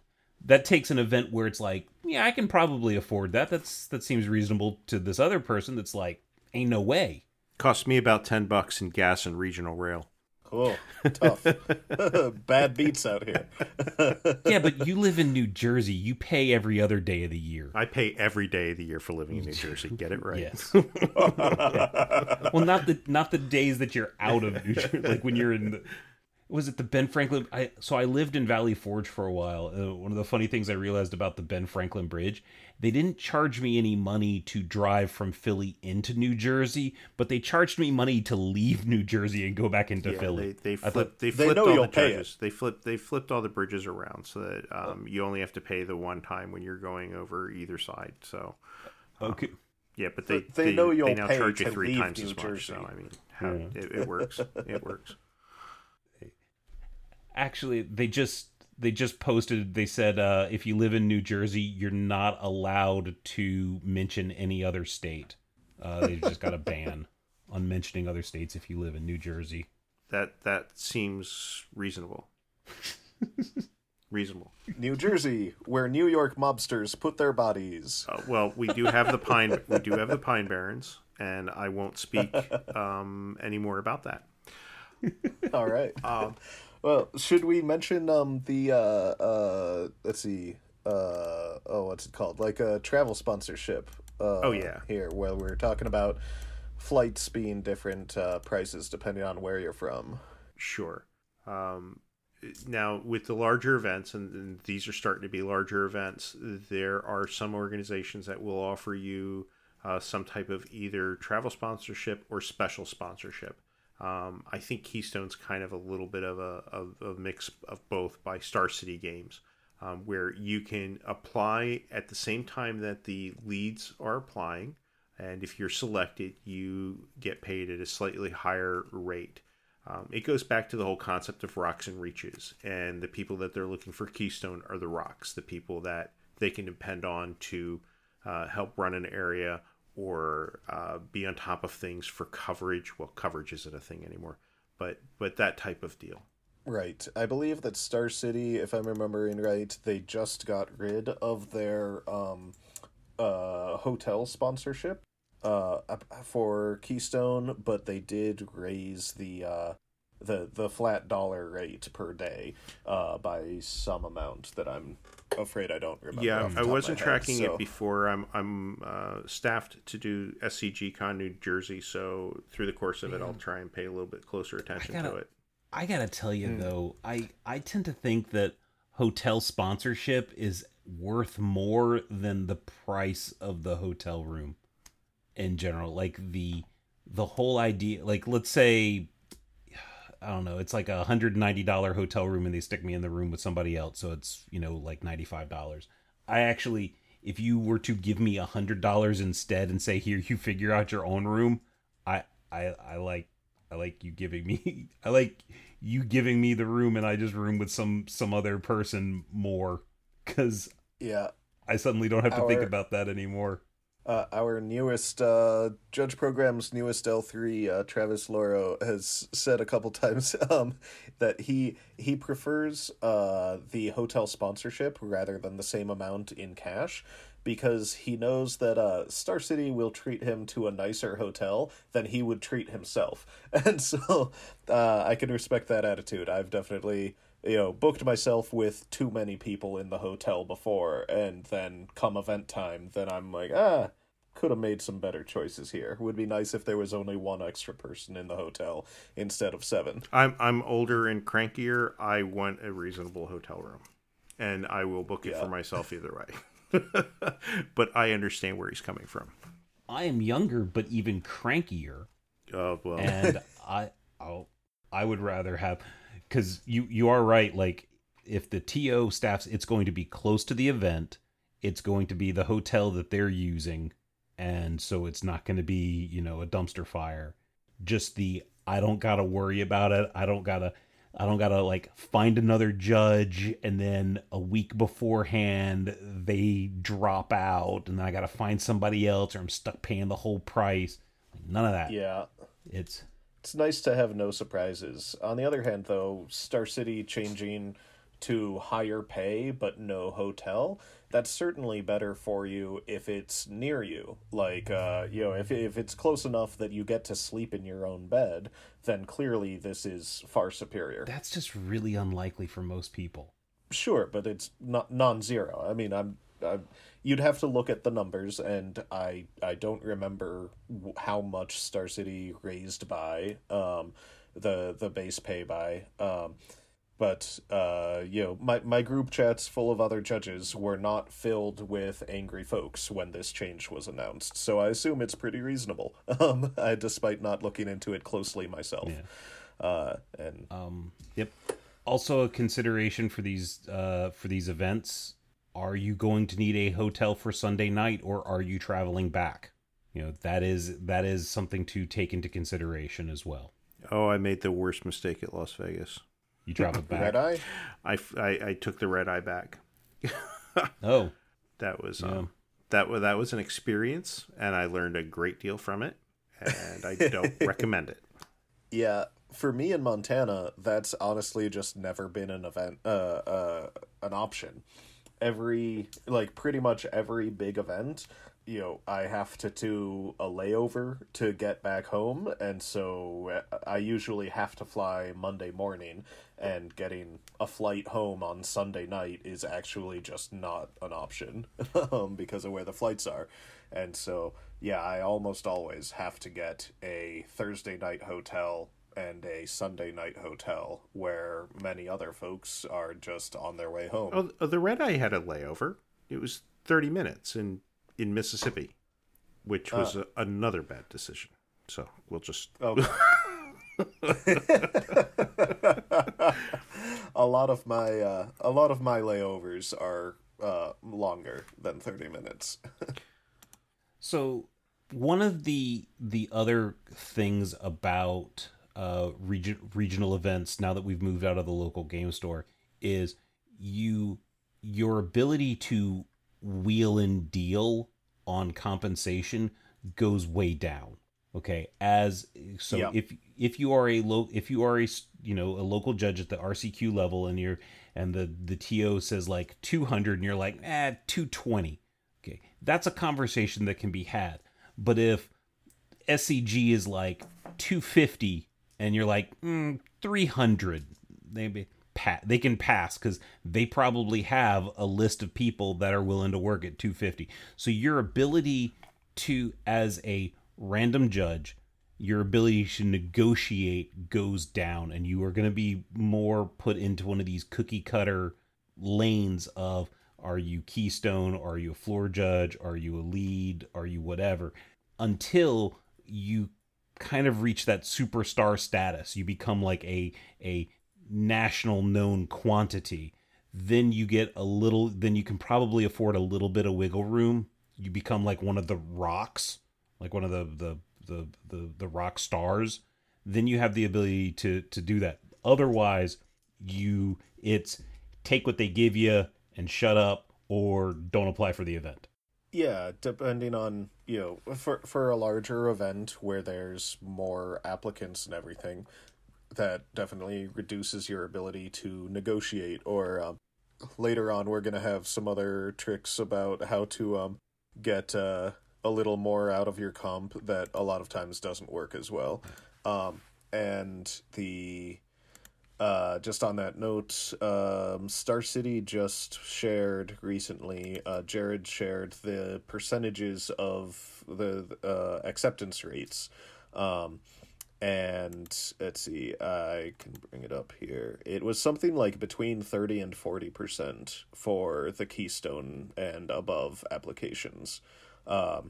that takes an event where it's like yeah I can probably afford that. That's that seems reasonable to this other person that's like ain't no way. Cost me about 10 bucks in gas and regional rail Oh, tough. Bad beats out here. yeah, but you live in New Jersey. You pay every other day of the year. I pay every day of the year for living in New Jersey. Get it right. Yes. yeah. Well, not the not the days that you're out of New Jersey, like when you're in the was it the Ben Franklin? I so I lived in Valley Forge for a while. Uh, one of the funny things I realized about the Ben Franklin Bridge, they didn't charge me any money to drive from Philly into New Jersey, but they charged me money to leave New Jersey and go back into yeah, Philly. They, they flipped. Thought, they flipped they all the charges. They flipped. They flipped all the bridges around so that um, you only have to pay the one time when you're going over either side. So, um, okay. Yeah, but they they, they know you'll they now pay charge you three times New as much. Jersey. So I mean, how, yeah. it, it works. It works actually they just they just posted they said uh, if you live in new jersey you're not allowed to mention any other state. Uh, they've just got a ban on mentioning other states if you live in new jersey. That that seems reasonable. Reasonable. New jersey where new york mobsters put their bodies. Uh, well we do have the pine we do have the pine barrens and i won't speak um, any more about that. All right. Um, well, should we mention um the uh uh let's see uh oh what's it called like a travel sponsorship uh, oh yeah here where we're talking about flights being different uh, prices depending on where you're from. Sure. Um, now with the larger events, and, and, these are starting to be larger events, there are some organizations that will offer you uh, some type of either travel sponsorship or special sponsorship. Um, I think Keystone's kind of a little bit of a, of a mix of both by Star City Games. um, where you can apply at the same time that the leads are applying. And if you're selected, you get paid at a slightly higher rate. Um, it goes back to the whole concept of rocks and reaches. And the people that they're looking for Keystone are the rocks, the people that they can depend on to uh, help run an area or uh, be on top of things for coverage. Well, coverage isn't a thing anymore, but but that type of deal. Right. I believe that Star City, if I'm remembering right, they just got rid of their um, uh, hotel sponsorship uh, for Keystone, but they did raise the uh, the the flat dollar rate per day uh, by some amount that I'm afraid I don't remember. Yeah, I wasn't tracking head, so. it before. I'm I'm uh, staffed to do SCG Con New Jersey, so through the course of it, I'll try and pay a little bit closer attention gotta, to it. I gotta tell you mm. though, I I tend to think that hotel sponsorship is worth more than the price of the hotel room in general. Like the the whole idea, like let's say. I don't know. It's like a hundred ninety dollar hotel room, and they stick me in the room with somebody else, so it's you know like ninety five dollars. I actually, if you were to give me a hundred dollars instead and say here you figure out your own room, I I I like I like you giving me I like you giving me the room and I just room with some some other person more cuz yeah I suddenly don't have to our, think about that anymore. Uh, our newest uh, judge program's newest L3 uh, Travis Loro has said a couple times um, that he he prefers uh, the hotel sponsorship rather than the same amount in cash because he knows that uh, Star City will treat him to a nicer hotel than he would treat himself. And so uh, I can respect that attitude. I've definitely, you know, booked myself with too many people in the hotel before, and then come event time, then I'm like, ah, could have made some better choices here. Would be nice if there was only one extra person in the hotel instead of seven. I'm I'm older and crankier. I want a reasonable hotel room, and I will book it yeah. for myself either way. but I understand where he's coming from. I am younger, but even crankier. Oh well, and I, I'll, I would rather have because you you are right. Like if the TO staffs, it's going to be close to the event. It's going to be the hotel that they're using, and so it's not going to be you know a dumpster fire. Just the I don't gotta worry about it. I don't gotta I don't gotta like find another judge and then a week beforehand they drop out and then I gotta find somebody else or I'm stuck paying the whole price. None of that. Yeah. It's it's nice to have no surprises. On the other hand though, Star City changing to higher pay but no hotel that's certainly better for you if it's near you. Like uh, you know if, if it's close enough that you get to sleep in your own bed then clearly this is far superior. That's just really unlikely for most people. Sure but it's not non-zero. I mean i'm, I'm you'd have to look at the numbers and i i don't remember how much star city raised by um the the base pay by um but uh, you know my, my group chats full of other judges were not filled with angry folks when this change was announced so i assume it's pretty reasonable um, I, despite not looking into it closely myself yeah. uh, and um, yep also a consideration for these uh, for these events are you going to need a hotel for sunday night or are you traveling back you know that is that is something to take into consideration as well oh i made the worst mistake at las vegas you traveled back. Red eye. I, I, I took the red eye back. oh, that was yeah. um, that was that was an experience, and I learned a great deal from it, and I don't recommend it. Yeah, for me in Montana, that's honestly just never been an event, uh, uh, an option. Every like pretty much every big event, you know I have to do a layover to get back home, and so uh, I usually have to fly Monday morning, and getting a flight home on Sunday night is actually just not an option um, because of where the flights are, and so yeah, I almost always have to get a Thursday night hotel and a Sunday night hotel where many other folks are just on their way home. Oh, the red eye had a layover. It was 30 minutes and in Mississippi, which was uh, a, another bad decision. So we'll just. Okay. a lot of my uh, a lot of my layovers are uh, longer than thirty minutes. so one of the the other things about uh, region, regional events now that we've moved out of the local game store is you your ability to wheel and deal on compensation goes way down okay? As so Yeah. if if you are a low if you are a you know a local judge at the RCQ level and you're and the the TO says like 200 and you're like eh 220 okay? That's a conversation that can be had. But if SCG is like 250 and you're like mm, 300 maybe pa- they can pass cuz they probably have a list of people that are willing to work at 250 so your ability to as a random judge your ability to negotiate goes down and you are going to be more put into one of these cookie cutter lanes of are you keystone? Are you a floor judge? Are you a lead? Are you whatever? Until you kind of reach that superstar status. You become like a a national known quantity. Then you get a little then you can probably afford a little bit of wiggle room. You become like one of the rocks like one of the the the the, the rock stars. Then you have the ability to to do that. Otherwise you it's take what they give you and shut up or don't apply for the event Yeah, depending on you know, for for a larger event where there's more applicants and everything, that definitely reduces your ability to negotiate. Or um, later on, we're gonna have some other tricks about how to um get uh, a little more out of your comp that a lot of times doesn't work as well. Um, and the uh, just on that note, um, Star City just shared recently. Uh, Jared shared the percentages of the uh, acceptance rates, um, and let's see, I can bring it up here. It was something like between thirty and forty percent for the Keystone and above applications. Um,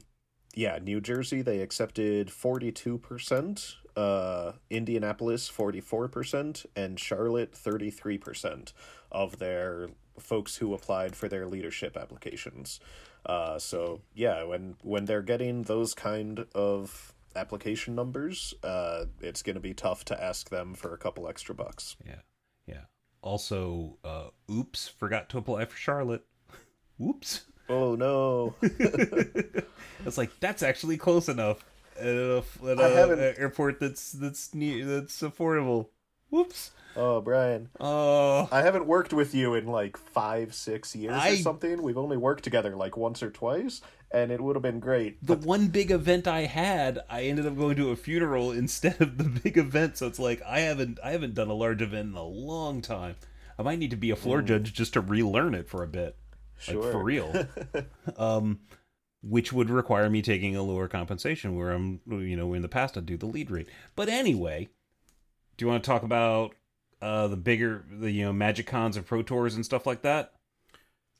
yeah, New Jersey they accepted forty two percent, uh, Indianapolis forty four percent, and Charlotte thirty three percent of their folks who applied for their leadership applications. Uh, so yeah, when when they're getting those kind of application numbers, uh, it's gonna be tough to ask them for a couple extra bucks. yeah yeah also uh oops forgot to apply for charlotte whoops Oh no! it's like that's actually close enough at a, at I a- airport that's that's near that's affordable whoops oh Brian. oh I haven't worked with you in like five, six years I- or something. We've only worked together like once or twice, and it would have been great. the one big event I had, I ended up going to a funeral instead of the big event. So it's like I haven't I haven't done a large event in a long time. I might need to be a floor judge just to relearn it for a bit, like Sure. for real. um, which would require me taking a lower compensation where I'm, you know, in the past I'd do the lead rate. But anyway, do you want to talk about uh the bigger the you know Magic Cons and Pro Tours and stuff like that?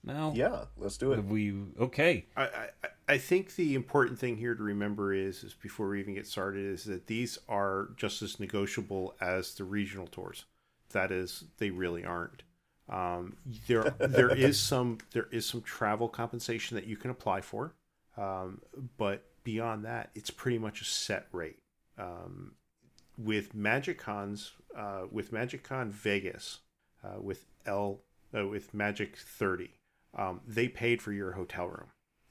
No. Yeah, let's do it. Have we okay? I, I, I think the important thing here to remember is, is before we even get started, is that these are just as negotiable as the regional tours. That is, they really aren't. Um, there, there is some, there is some travel compensation that you can apply for, um, but beyond that, it's pretty much a set rate. Um, with Magic Cons, uh, with Magic Con Vegas, uh, with L, uh, with Magic Thirty, um, they paid for your hotel room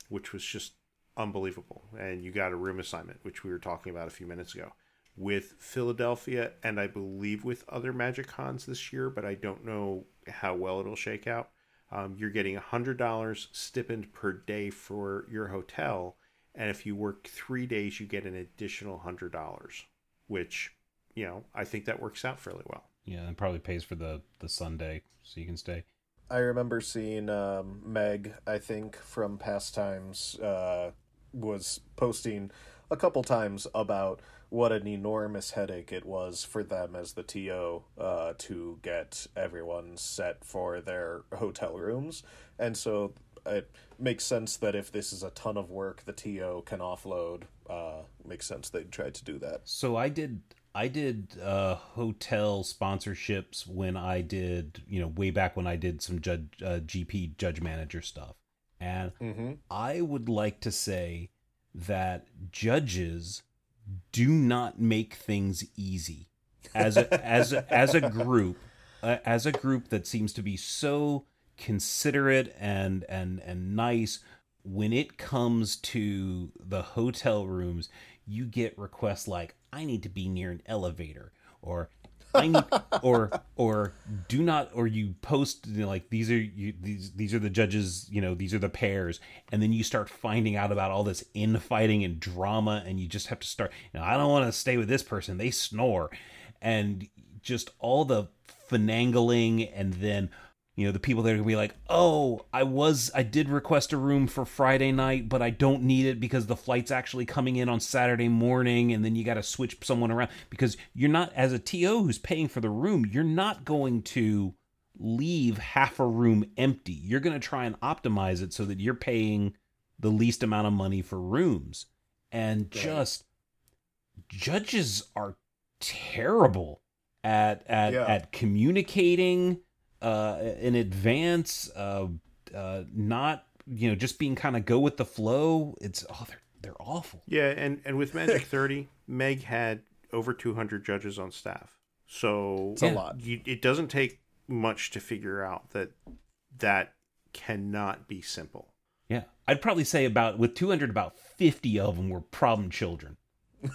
which was just unbelievable. And you got a room assignment, which we were talking about a few minutes ago, with Philadelphia and I believe with other Magic Cons this year, but I don't know how well it'll shake out. Um, you're getting $100 stipend per day for your hotel. And if you work three days, you get an additional $100, which, you know, I think that works out fairly well. Yeah, and probably pays for the the Sunday so you can stay. I remember seeing um, Meg, I think, from past times, uh, was posting a couple times about what an enormous headache it was for them as the TO uh, to get everyone set for their hotel rooms. And so it makes sense that if this is a ton of work the TO can offload, uh, makes sense they'd try to do that. So I did I did uh, hotel sponsorships when I did, you know, way back when I did some judge, uh, GP judge manager stuff. And Mm-hmm. I would like to say that judges do not make things easy as a, as a, as a group uh, as a group that seems to be so considerate and and and nice when it comes to the hotel rooms you get requests like i need to be near an elevator or or or do not or you post you know, like these are you, these these are the judges you know these are the pairs. And then you start finding out about all this infighting and drama and you just have to start you know, I don't want to stay with this person. They snore. And just all the finagling and then you know the people that are gonna be like oh i was i did request a room for friday night but i don't need it because the flight's actually coming in on saturday morning and then you got to switch someone around. Because you're not as a to who's paying for the room you're not going to leave half a room empty. You're going to try and optimize it so that you're paying the least amount of money for rooms. And just judges are terrible at at Yeah. at communicating uh in advance uh uh not you know just being kind of go with the flow it's oh they're they're awful Yeah, and and with Magic 30, Meg had over 200 judges on staff. So It's a lot. you, it doesn't take much to figure out that that cannot be simple. yeah i'd probably say about with 200 about 50 of them were problem children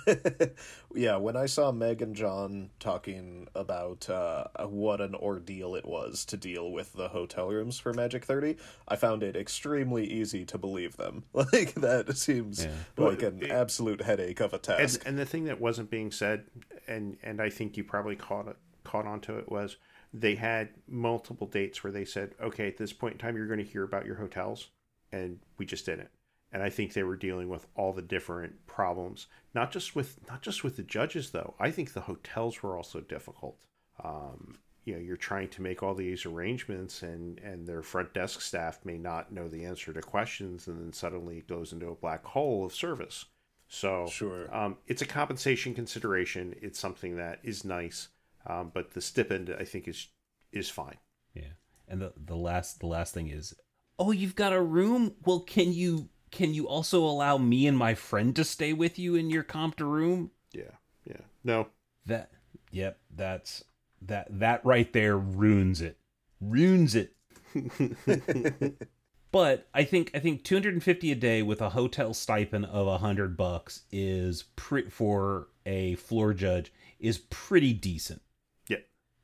yeah, when I saw Meg and John talking about uh, what an ordeal it was to deal with the hotel rooms for Magic 30, I found it extremely easy to believe them. Like, that seems Yeah. like Well, an it- absolute headache of a And, task. and the thing that wasn't being said, and and I think you probably caught it caught onto it was they had multiple dates where they said, okay, at this point in time, you're going to hear about your hotels, and we just didn't. And I think they were dealing with all the different problems, not just with not just with the judges though. I think the hotels were also difficult. Um, you know, you're trying to make all these arrangements, and and their front desk staff may not know the answer to questions, and then suddenly it goes into a black hole of service. So Sure. um, it's a compensation consideration. It's something that is nice, um, but the stipend I think is is fine. Yeah. And the the last the last thing is, "Oh, you've got a room? Well, can you can you also allow me and my friend to stay with you in your comped room?" Yeah, yeah. No, That yep, that's that that right there ruins it. Ruins it. But I think I think 250 a day with a hotel stipend of a 100 bucks is pre- for a floor judge is pretty decent. Yeah.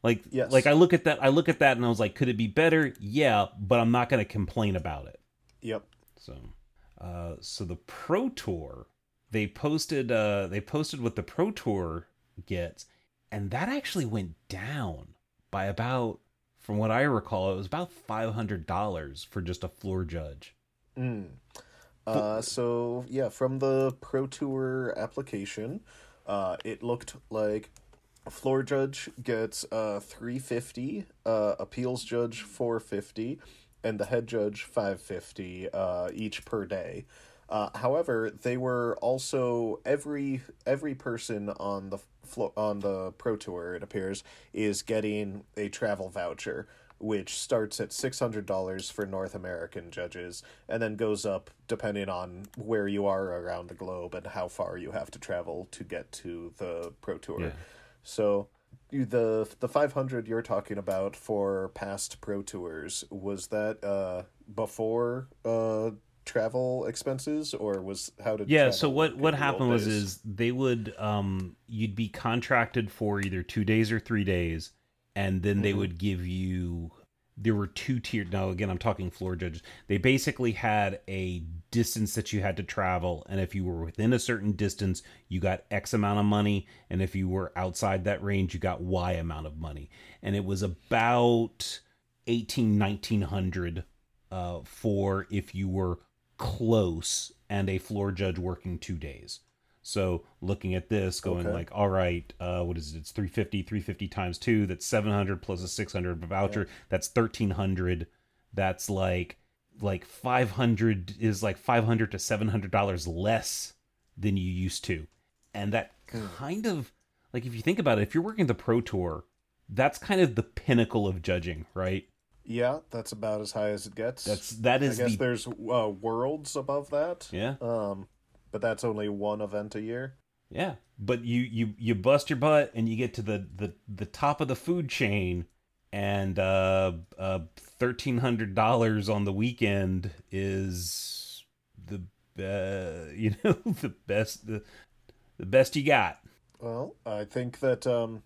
Like Yes. like I look at that I look at that and I was like could it be better? Yeah, but I'm not going to complain about it. Yep. So uh so the Pro Tour they posted uh they posted what the Pro Tour gets and that actually went down by about from what I recall it was about $500 for just a floor judge. Mm. Uh, so yeah, from the Pro Tour application, uh, it looked like floor judge gets uh three fifty, uh, appeals judge four fifty, and the head judge five fifty uh, each per day. Uh, however, they were also every every person on the flo- on the Pro Tour, it appears, is getting a travel voucher, which starts at six hundred dollars for North American judges, and then goes up depending on where you are around the globe and how far you have to travel to get to the Pro Tour. Yeah. So the the 500 you're talking about for past pro tours was that uh before uh travel expenses or was how did Yeah, so what what in the old happened was is they would um you'd be contracted for either 2 days or 3 days and then they Mhm. would give you there were two tiered now again I'm talking floor judges. They basically had a distance that you had to travel and if you were within a certain distance, you got X amount of money and if you were outside that range, you got Y amount of money. And it was about 18 1900 uh for if you were close and a floor judge working 2 days. So looking at this, going Okay. like, all right, uh, what is it? It's 350, 350 times two. That's 700 plus a 600 voucher. That's 1300. That's like, like 500 is like 500 to 700 dollars less than you used to. And that kind of like if you think about it, if you're working the pro tour, that's kind of the pinnacle of judging, right? Yeah, that's about as high as it gets. That's that is I guess the there's uh, worlds above that. yeah Um, but that's only one event a year. yeah. But you you you bust your butt and you get to the the the top of the food chain, and uh uh thirteen hundred dollars on the weekend is the uh you know the best the the best you got. Well, I think that um,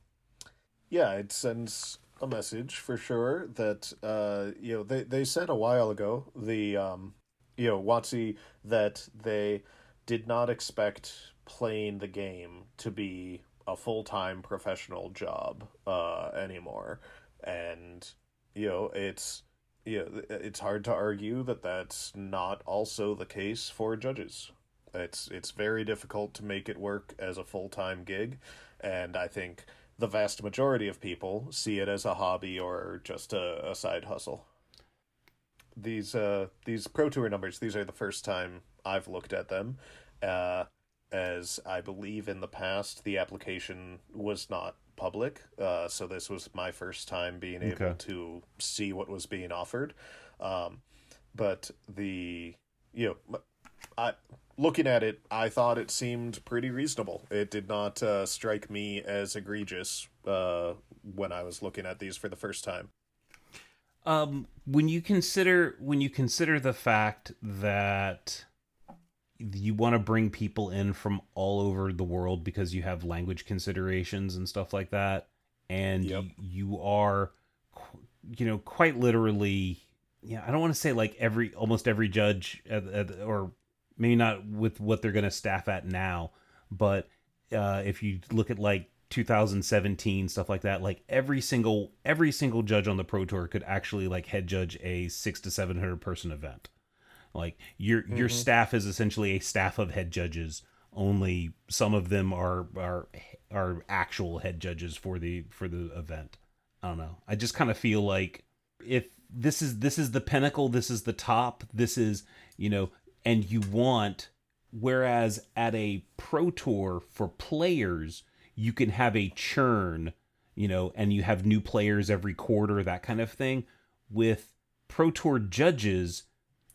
yeah, it sends a message for sure that uh, you know they they said a while ago the um, you know WotC that they did not expect playing the game to be a full time professional job uh, anymore, and you know it's know it's hard to argue that that's not also the case for judges. It's it's very difficult to make it work as a full time gig, and I think the vast majority of people see it as a hobby or just a, a side hustle. These uh these pro tour numbers, these are the first time I've looked at them. Uh as I believe in the past the application was not public. Uh so this was my first time being able to see what was being offered. Um but the you know I looking at it, I thought it seemed pretty reasonable. It did not uh, strike me as egregious uh, when I was looking at these for the first time. Um, when you consider when you consider the fact that you want to bring people in from all over the world because you have language considerations and stuff like that, and Yep. you, are, you know, quite literally, yeah, I don't want to say like every almost every judge at, at, or maybe not with what they're going to staff at now, but uh, if you look at like 2017 stuff like that, like every single every single judge on the pro tour could actually like head judge a six to seven hundred person event. Like your your mm-hmm. staff is essentially a staff of head judges. Only some of them are are are actual head judges for the for the event. I don't know. I just kind of feel like if this is this is the pinnacle, this is the top, this is you know, and you want whereas at a pro tour for players you can have a churn you know and you have new players every quarter that kind of thing with pro tour judges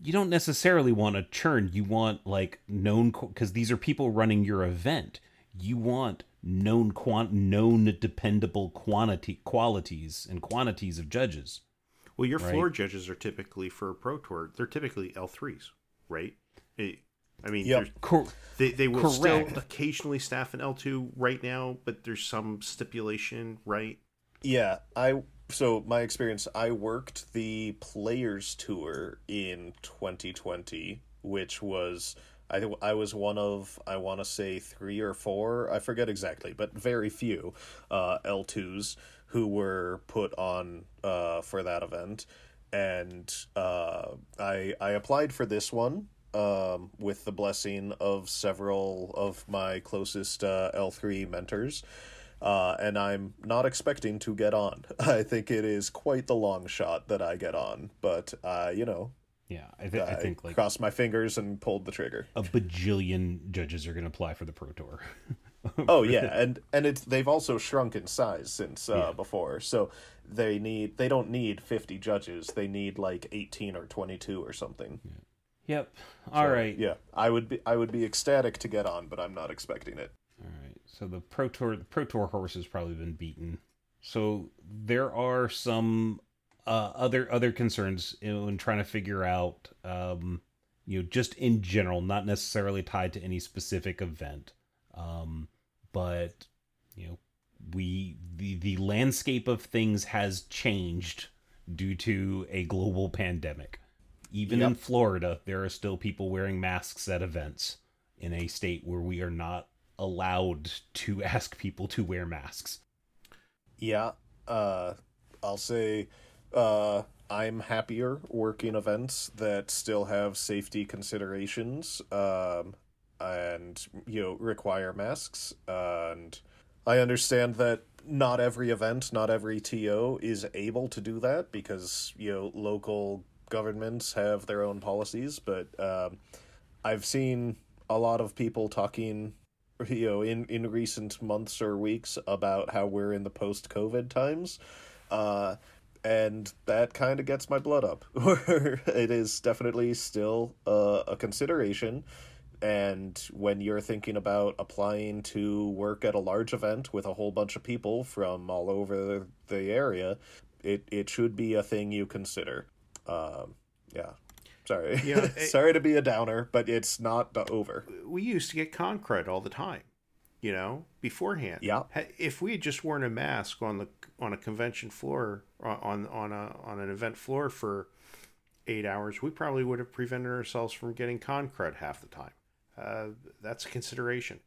you don't necessarily want a churn you want like known because these are people running your event you want known quant known dependable quantity qualities and quantities of judges Well, your Right. floor judges are typically for a pro tour. They're typically L threes, right? Eh, I mean, Yep. Cor- they they will Correct. still occasionally staff an L two right now, but there's some stipulation, right? Yeah, I so my experience. I worked the Players Tour in 2020, which was I think I was one of I want to say three or four. I forget exactly, but very few uh, L2s who were put on uh, for that event, and uh, I I applied for this one um, with the blessing of several of my closest uh, L3 mentors. Uh, and I'm not expecting to get on. I think it is quite the long shot that I get on, but uh, you know, yeah I, th- I I think like crossed my fingers and pulled the trigger. a bajillion judges are going to apply for the pro tour Oh yeah, and and it's they've also shrunk in size since uh, Yeah. before, so they need they don't need fifty judges. They need like eighteen or twenty two or something. yep all So, right Yeah, I would be I would be ecstatic to get on, but I'm not expecting it. All right. So the pro tour, the pro tour horse has probably been beaten. So there are some uh, other other concerns in, in trying to figure out, um, you know, just in general, not necessarily tied to any specific event, um, but you know, we the the landscape of things has changed due to a global pandemic. Even in Florida, there are still people wearing masks at events in a state where we are not allowed to ask people to wear masks. Yeah, uh, I'll say uh, I'm happier working events that still have safety considerations um, and you know require masks. and I understand that not every event, not every TO is able to do that because you know local governments have their own policies. But um, I've seen a lot of people talking you know in in recent months or weeks about how we're in the post COVID times. Uh, and that kind of gets my blood up. it is definitely still uh, a consideration. And when you're thinking about applying to work at a large event with a whole bunch of people from all over the area, it, it should be a thing you consider. Um, yeah. Sorry. Yeah, it, Sorry to be a downer, but it's not over. We used to get con crud all the time, you know, beforehand. Yeah. If we had just worn a mask on the on a convention floor on on a on an event floor for eight hours, we probably would have prevented ourselves from getting con crud half the time. Uh, that's a consideration.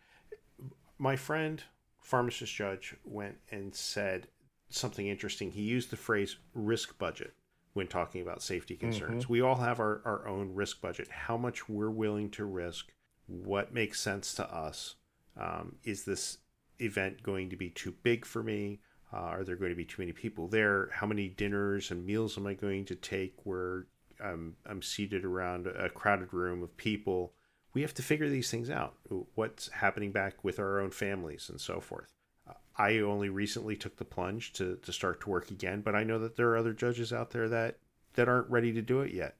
My friend, pharmacist judge, went and said something interesting. He used the phrase risk budget when talking about safety concerns. Mm-hmm. We all have our, our own risk budget, how much we're willing to risk, what makes sense to us. Um, is this event going to be too big for me? Uh, are there going to be too many people there? How many dinners and meals am I going to take where I'm, I'm seated around a crowded room of people? We have to figure these things out. What's happening back with our own families and so forth. I only recently took the plunge to, to start to work again, but I know that there are other judges out there that, that aren't ready to do it yet.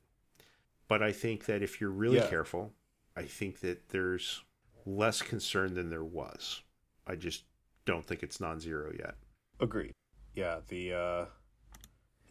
But I think that if you're really yeah. careful, I think that there's less concern than there was. I just don't think it's non zero yet. Agreed. Yeah, the uh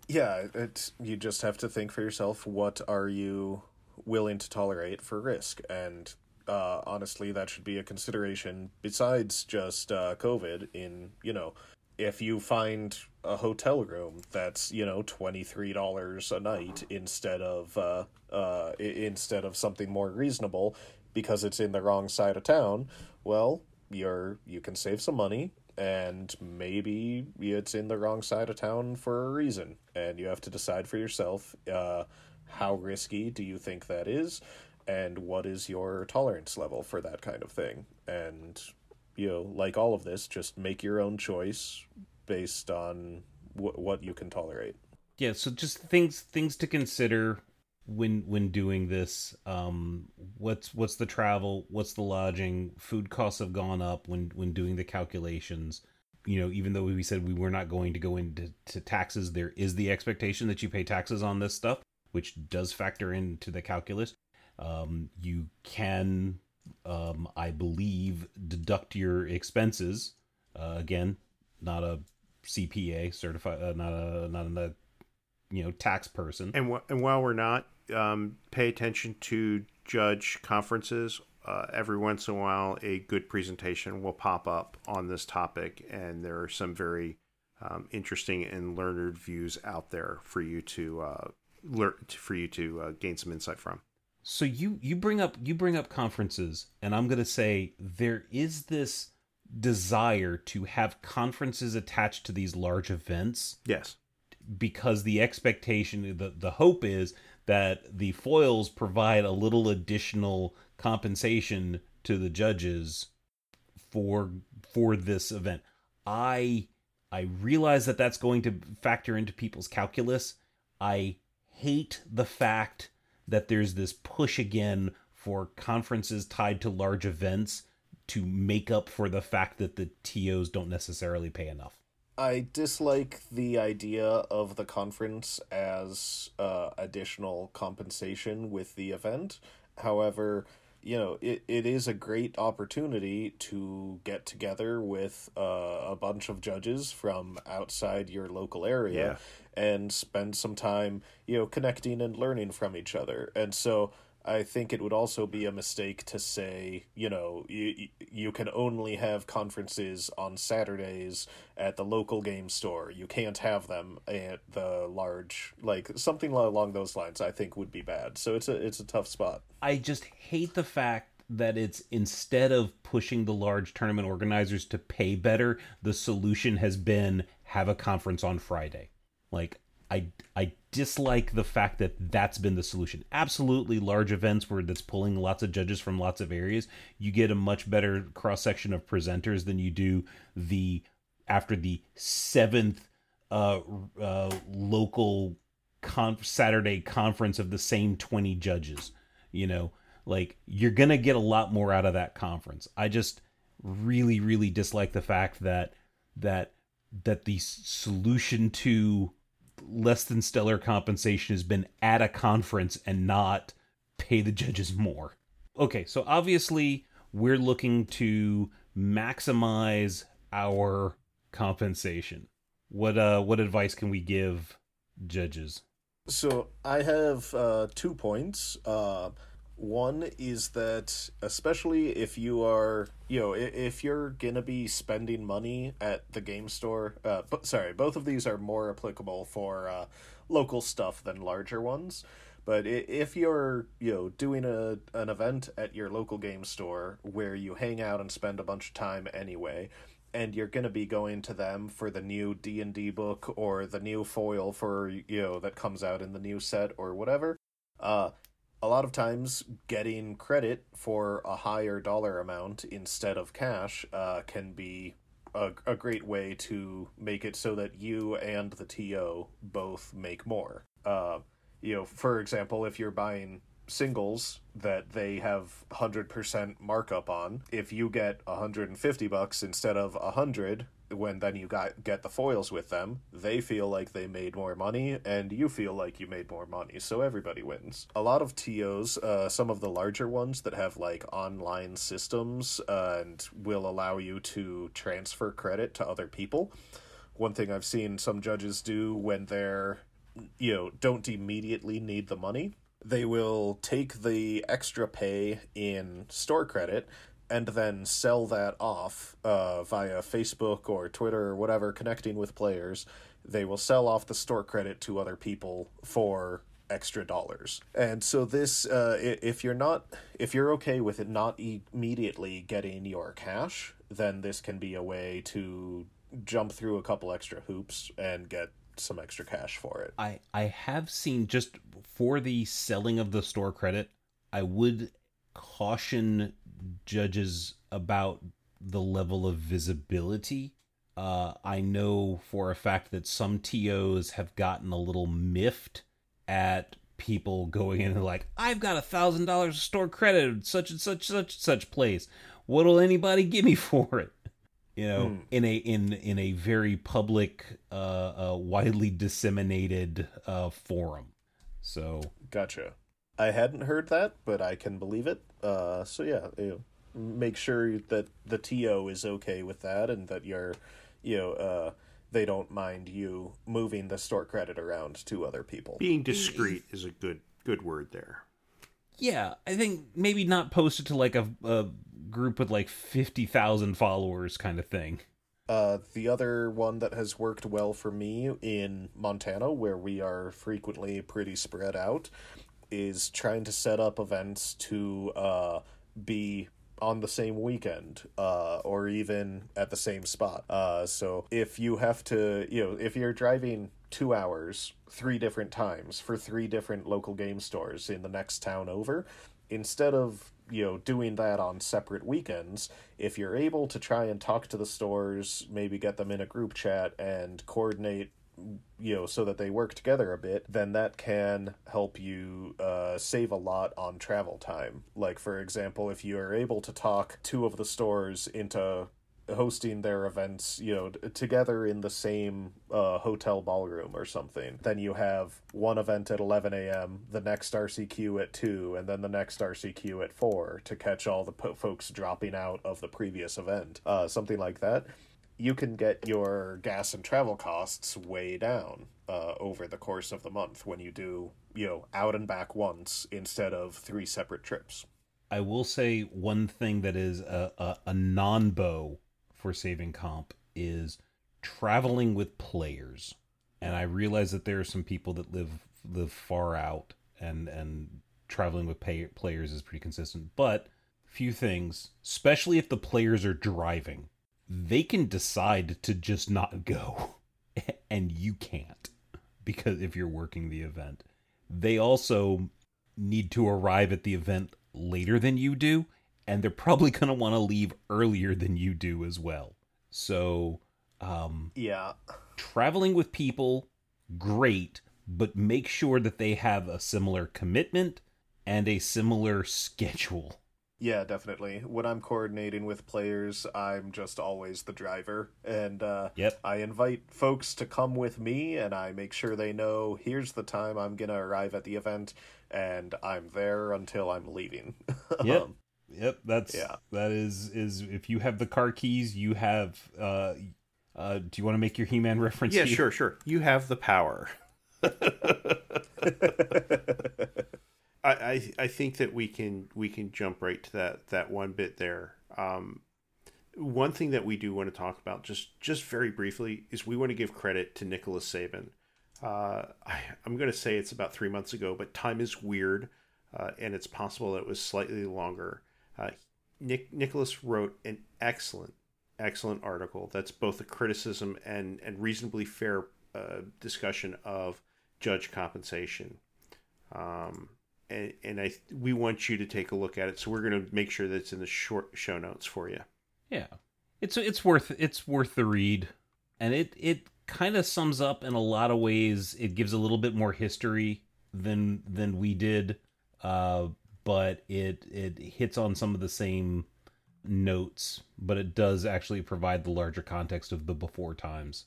yeah, it's you just have to think for yourself what are you willing to tolerate for risk and uh honestly that should be a consideration besides just uh covid in, you know, if you find a hotel room that's, you know, $23 a night instead of uh uh instead of something more reasonable because it's in the wrong side of town, well, you're you can save some money and maybe it's in the wrong side of town for a reason. And you have to decide for yourself uh, how risky do you think that is and what is your tolerance level for that kind of thing? And you know like all of this just make your own choice based on w- what you can tolerate. Yeah so just things things to consider when when doing this. Um what's what's the travel what's the lodging? Food costs have gone up when when doing the calculations. You know even though we said we were not going to go into to taxes there is the expectation that you pay taxes on this stuff which does factor into the calculus um you can um i believe deduct your expenses uh, again not a cpa certified uh, not a not a you know tax person and, wh- and while we're not um, pay attention to judge conferences. Uh, every once in a while, a good presentation will pop up on this topic, and there are some very um, interesting and learned views out there for you to uh, learn for you to uh, gain some insight from. So you you bring up you bring up conferences, and I'm going to say there is this desire to have conferences attached to these large events. Yes, because the expectation, the the hope is that the foils provide a little additional compensation to the judges for for this event. I I realize that that's going to factor into people's calculus. I hate the fact that there's this push again for conferences tied to large events to make up for the fact that the TOs don't necessarily pay enough. I dislike the idea of the conference as uh, additional compensation with the event. However, you know, it, it is a great opportunity to get together with uh, a bunch of judges from outside your local area yeah. and spend some time, you know, connecting and learning from each other. And so I think it would also be a mistake to say, you know, you you can only have conferences on Saturdays at the local game store. You can't have them at the large like something along those lines. I think would be bad. So it's a it's a tough spot. I just hate the fact that it's instead of pushing the large tournament organizers to pay better, the solution has been have a conference on Friday. Like I I dislike the fact that that's been the solution. Absolutely, large events where that's pulling lots of judges from lots of areas, you get a much better cross section of presenters than you do the after the seventh uh, uh, local Saturday conference of the same twenty judges. You know, like you're gonna get a lot more out of that conference. I just really really dislike the fact that that that the solution to less than stellar compensation has been at a conference and not pay the judges more. Okay, so obviously we're looking to maximize our compensation. What uh what advice can we give judges? So I have uh, two points. Uh, one is that especially if you are, you know, if you're gonna be spending money at the game store, uh, but sorry, both of these are more applicable for uh, local stuff than larger ones. But if you're, you know, doing a an event at your local game store where you hang out and spend a bunch of time anyway, and you're going to be going to them for the new D&D book or the new foil for you know that comes out in the new set or whatever uh a lot of times getting credit for a higher dollar amount instead of cash uh, can be a, a great way to make it so that you and the TO both make more. Uh, you know, for example, if you're buying singles that they have 100% markup on if you get 150 bucks instead of 100 when then you got get the foils with them they feel like they made more money and you feel like you made more money so everybody wins. A lot of TOs uh, some of the larger ones that have like online systems uh, and will allow you to transfer credit to other people. One thing i've seen some judges do when they're you know don't immediately need the money they will take the extra pay in store credit and then sell that off uh, via Facebook or Twitter or whatever, connecting with players. They will sell off the store credit to other people for extra dollars. And so this, uh, if you're not, if you're okay with it not immediately getting your cash, then this can be a way to jump through a couple extra hoops and get some extra cash for it. I I have seen just for the selling of the store credit, I would caution judges about the level of visibility. Uh, I know for a fact that some TOs have gotten a little miffed at people going in and like, I've got a thousand dollars of store credit, at such and such, such such place. What'll anybody give me for it? you know mm. in a in in a very public uh, uh widely disseminated uh forum so gotcha i hadn't heard that but i can believe it. Uh so yeah you know, make sure that the TO is okay with that and that you're you know uh they don't mind you moving the store credit around to other people. Being discreet is a good good word there. Yeah i think maybe not post it to like a, a group with like 50,000 followers kind of thing. Uh, the other one that has worked well for me in Montana, where we are frequently pretty spread out, is trying to set up events to uh, be on the same weekend uh, or even at the same spot. Uh, so if you have to, you know, if you're driving two hours three different times for three different local game stores in the next town over, instead of you know doing that on separate weekends if you're able to try and talk to the stores maybe get them in a group chat and coordinate you know so that they work together a bit then that can help you uh, save a lot on travel time like for example if you are able to talk two of the stores into hosting their events, you know, together in the same uh, hotel ballroom or something. Then you have one event at 11 a.m., the next RCQ at 2, and then the next RCQ at 4 to catch all the po- folks dropping out of the previous event. Uh, something like that. You can get your gas and travel costs way down uh, over the course of the month when you do, you know, out and back once instead of three separate trips. I will say one thing that is a, a, a non bow for saving comp is traveling with players. And I realize that there are some people that live live far out and and traveling with pay, players is pretty consistent. But few things, especially if the players are driving, they can decide to just not go and you can't because if you're working the event. They also need to arrive at the event later than you do and they're probably going to want to leave earlier than you do as well. So, um, yeah, traveling with people, great, but make sure that they have a similar commitment and a similar schedule. Yeah, definitely. When I'm coordinating with players, I'm just always the driver. And uh, Yep. I invite folks to come with me, and I make sure they know here's the time I'm going to arrive at the event, and I'm there until I'm leaving. Yep. Um, Yep, that's Yeah. that is is if you have the car keys, you have uh uh do you want to make your He-Man reference Yeah, here? sure, sure. You have the power. I, I I think that we can we can jump right to that that one bit there. Um, one thing that we do want to talk about just just very briefly is we want to give credit to Nicholas Saban. Uh, I, I'm going to say it's about three months ago, but time is weird, uh, and it's possible that it was slightly longer. Uh, Nick Nicholas wrote an excellent excellent article that's both a criticism and and reasonably fair uh, discussion of judge compensation. Um, and, and I we want you to take a look at it, so we're going to make sure that it's in the short show notes for you. Yeah. It's it's worth it's worth the read. And it it kind of sums up in a lot of ways. It gives a little bit more history than than we did. Uh but it it hits on some of the same notes, but it does actually provide the larger context of the before times.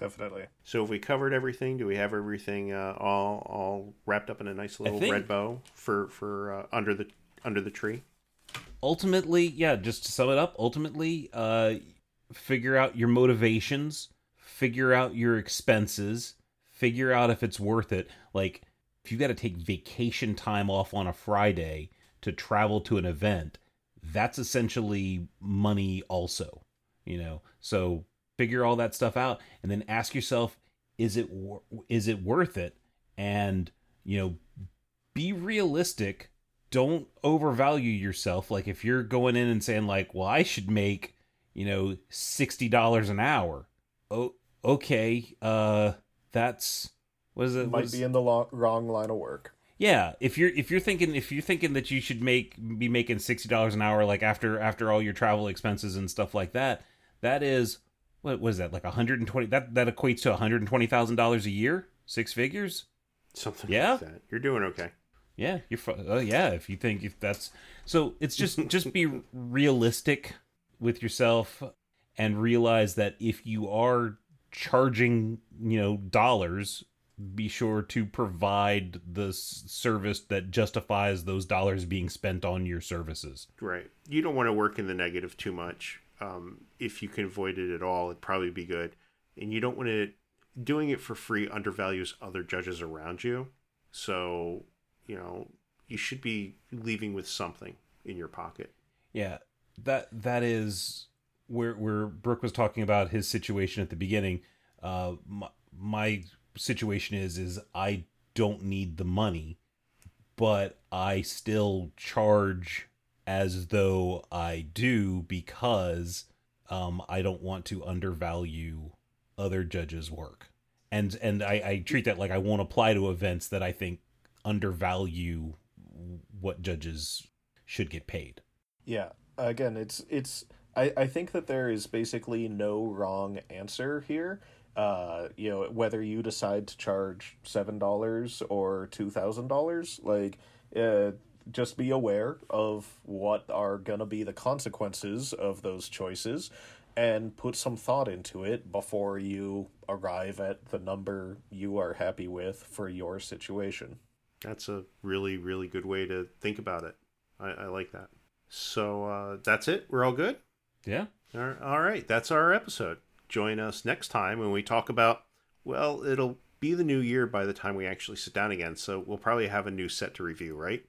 Yep. definitely. So if we covered everything, do we have everything uh, all all wrapped up in a nice little think- red bow for for uh, under the under the tree? ultimately yeah just to sum it up ultimately uh figure out your motivations figure out your expenses figure out if it's worth it like if you got to take vacation time off on a friday to travel to an event that's essentially money also you know so figure all that stuff out and then ask yourself is it is it worth it? And you know be realistic. Don't overvalue yourself. Like if you're going in and saying like well i should make you know $60 an hour. Oh okay uh that's what is it Might be in the wrong line of work. yeah if you're if you're thinking if you're thinking that you should make be making $60 an hour like after after all your travel expenses and stuff like that that is what was that like 120 that that equates to $120,000 a year six figures Something Yeah? like that. You're doing okay. Yeah, you're. Oh, yeah. If you think if that's so, it's just just be realistic with yourself and realize that if you are charging, you know, dollars, be sure to provide the service that justifies those dollars being spent on your services. Right. You don't want to work in the negative too much. Um, if you can avoid it at all, it'd probably be good. And you don't want to doing it for free undervalues other judges around you. So, you know, you should be leaving with something in your pocket. Yeah, that that is where where Brooke was talking about his situation at the beginning. Uh, my, my situation is is I don't need the money, but I still charge as though I do because um, I don't want to undervalue other judges' work, and and I, I treat that like I won't apply to events that I think undervalue what judges should get paid. Yeah. Again, it's it's I, I think that there is basically no wrong answer here. Uh, you know, whether you decide to charge seven dollars or two thousand dollars, like uh just be aware of what are gonna be the consequences of those choices and put some thought into it before you arrive at the number you are happy with for your situation. That's a really, really good way to think about it. I, I like that. So uh, that's it. We're all good. Yeah. All right, all right, that's our episode. Join us next time when we talk about, well, it'll be the new year by the time we actually sit down again. So we'll probably have a new set to review, right?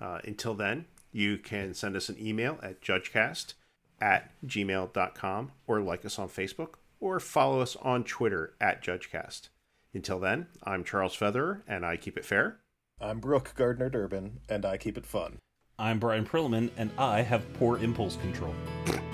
Uh, until then, you can send us an email at judgecast at gmail.com or like us on Facebook or follow us on Twitter at judgecast. Until then, I'm Charles Featherer and I keep it fair. I'm Brooke Gardner Durbin, and I keep it fun. I'm Brian Perlman, and I have poor impulse control.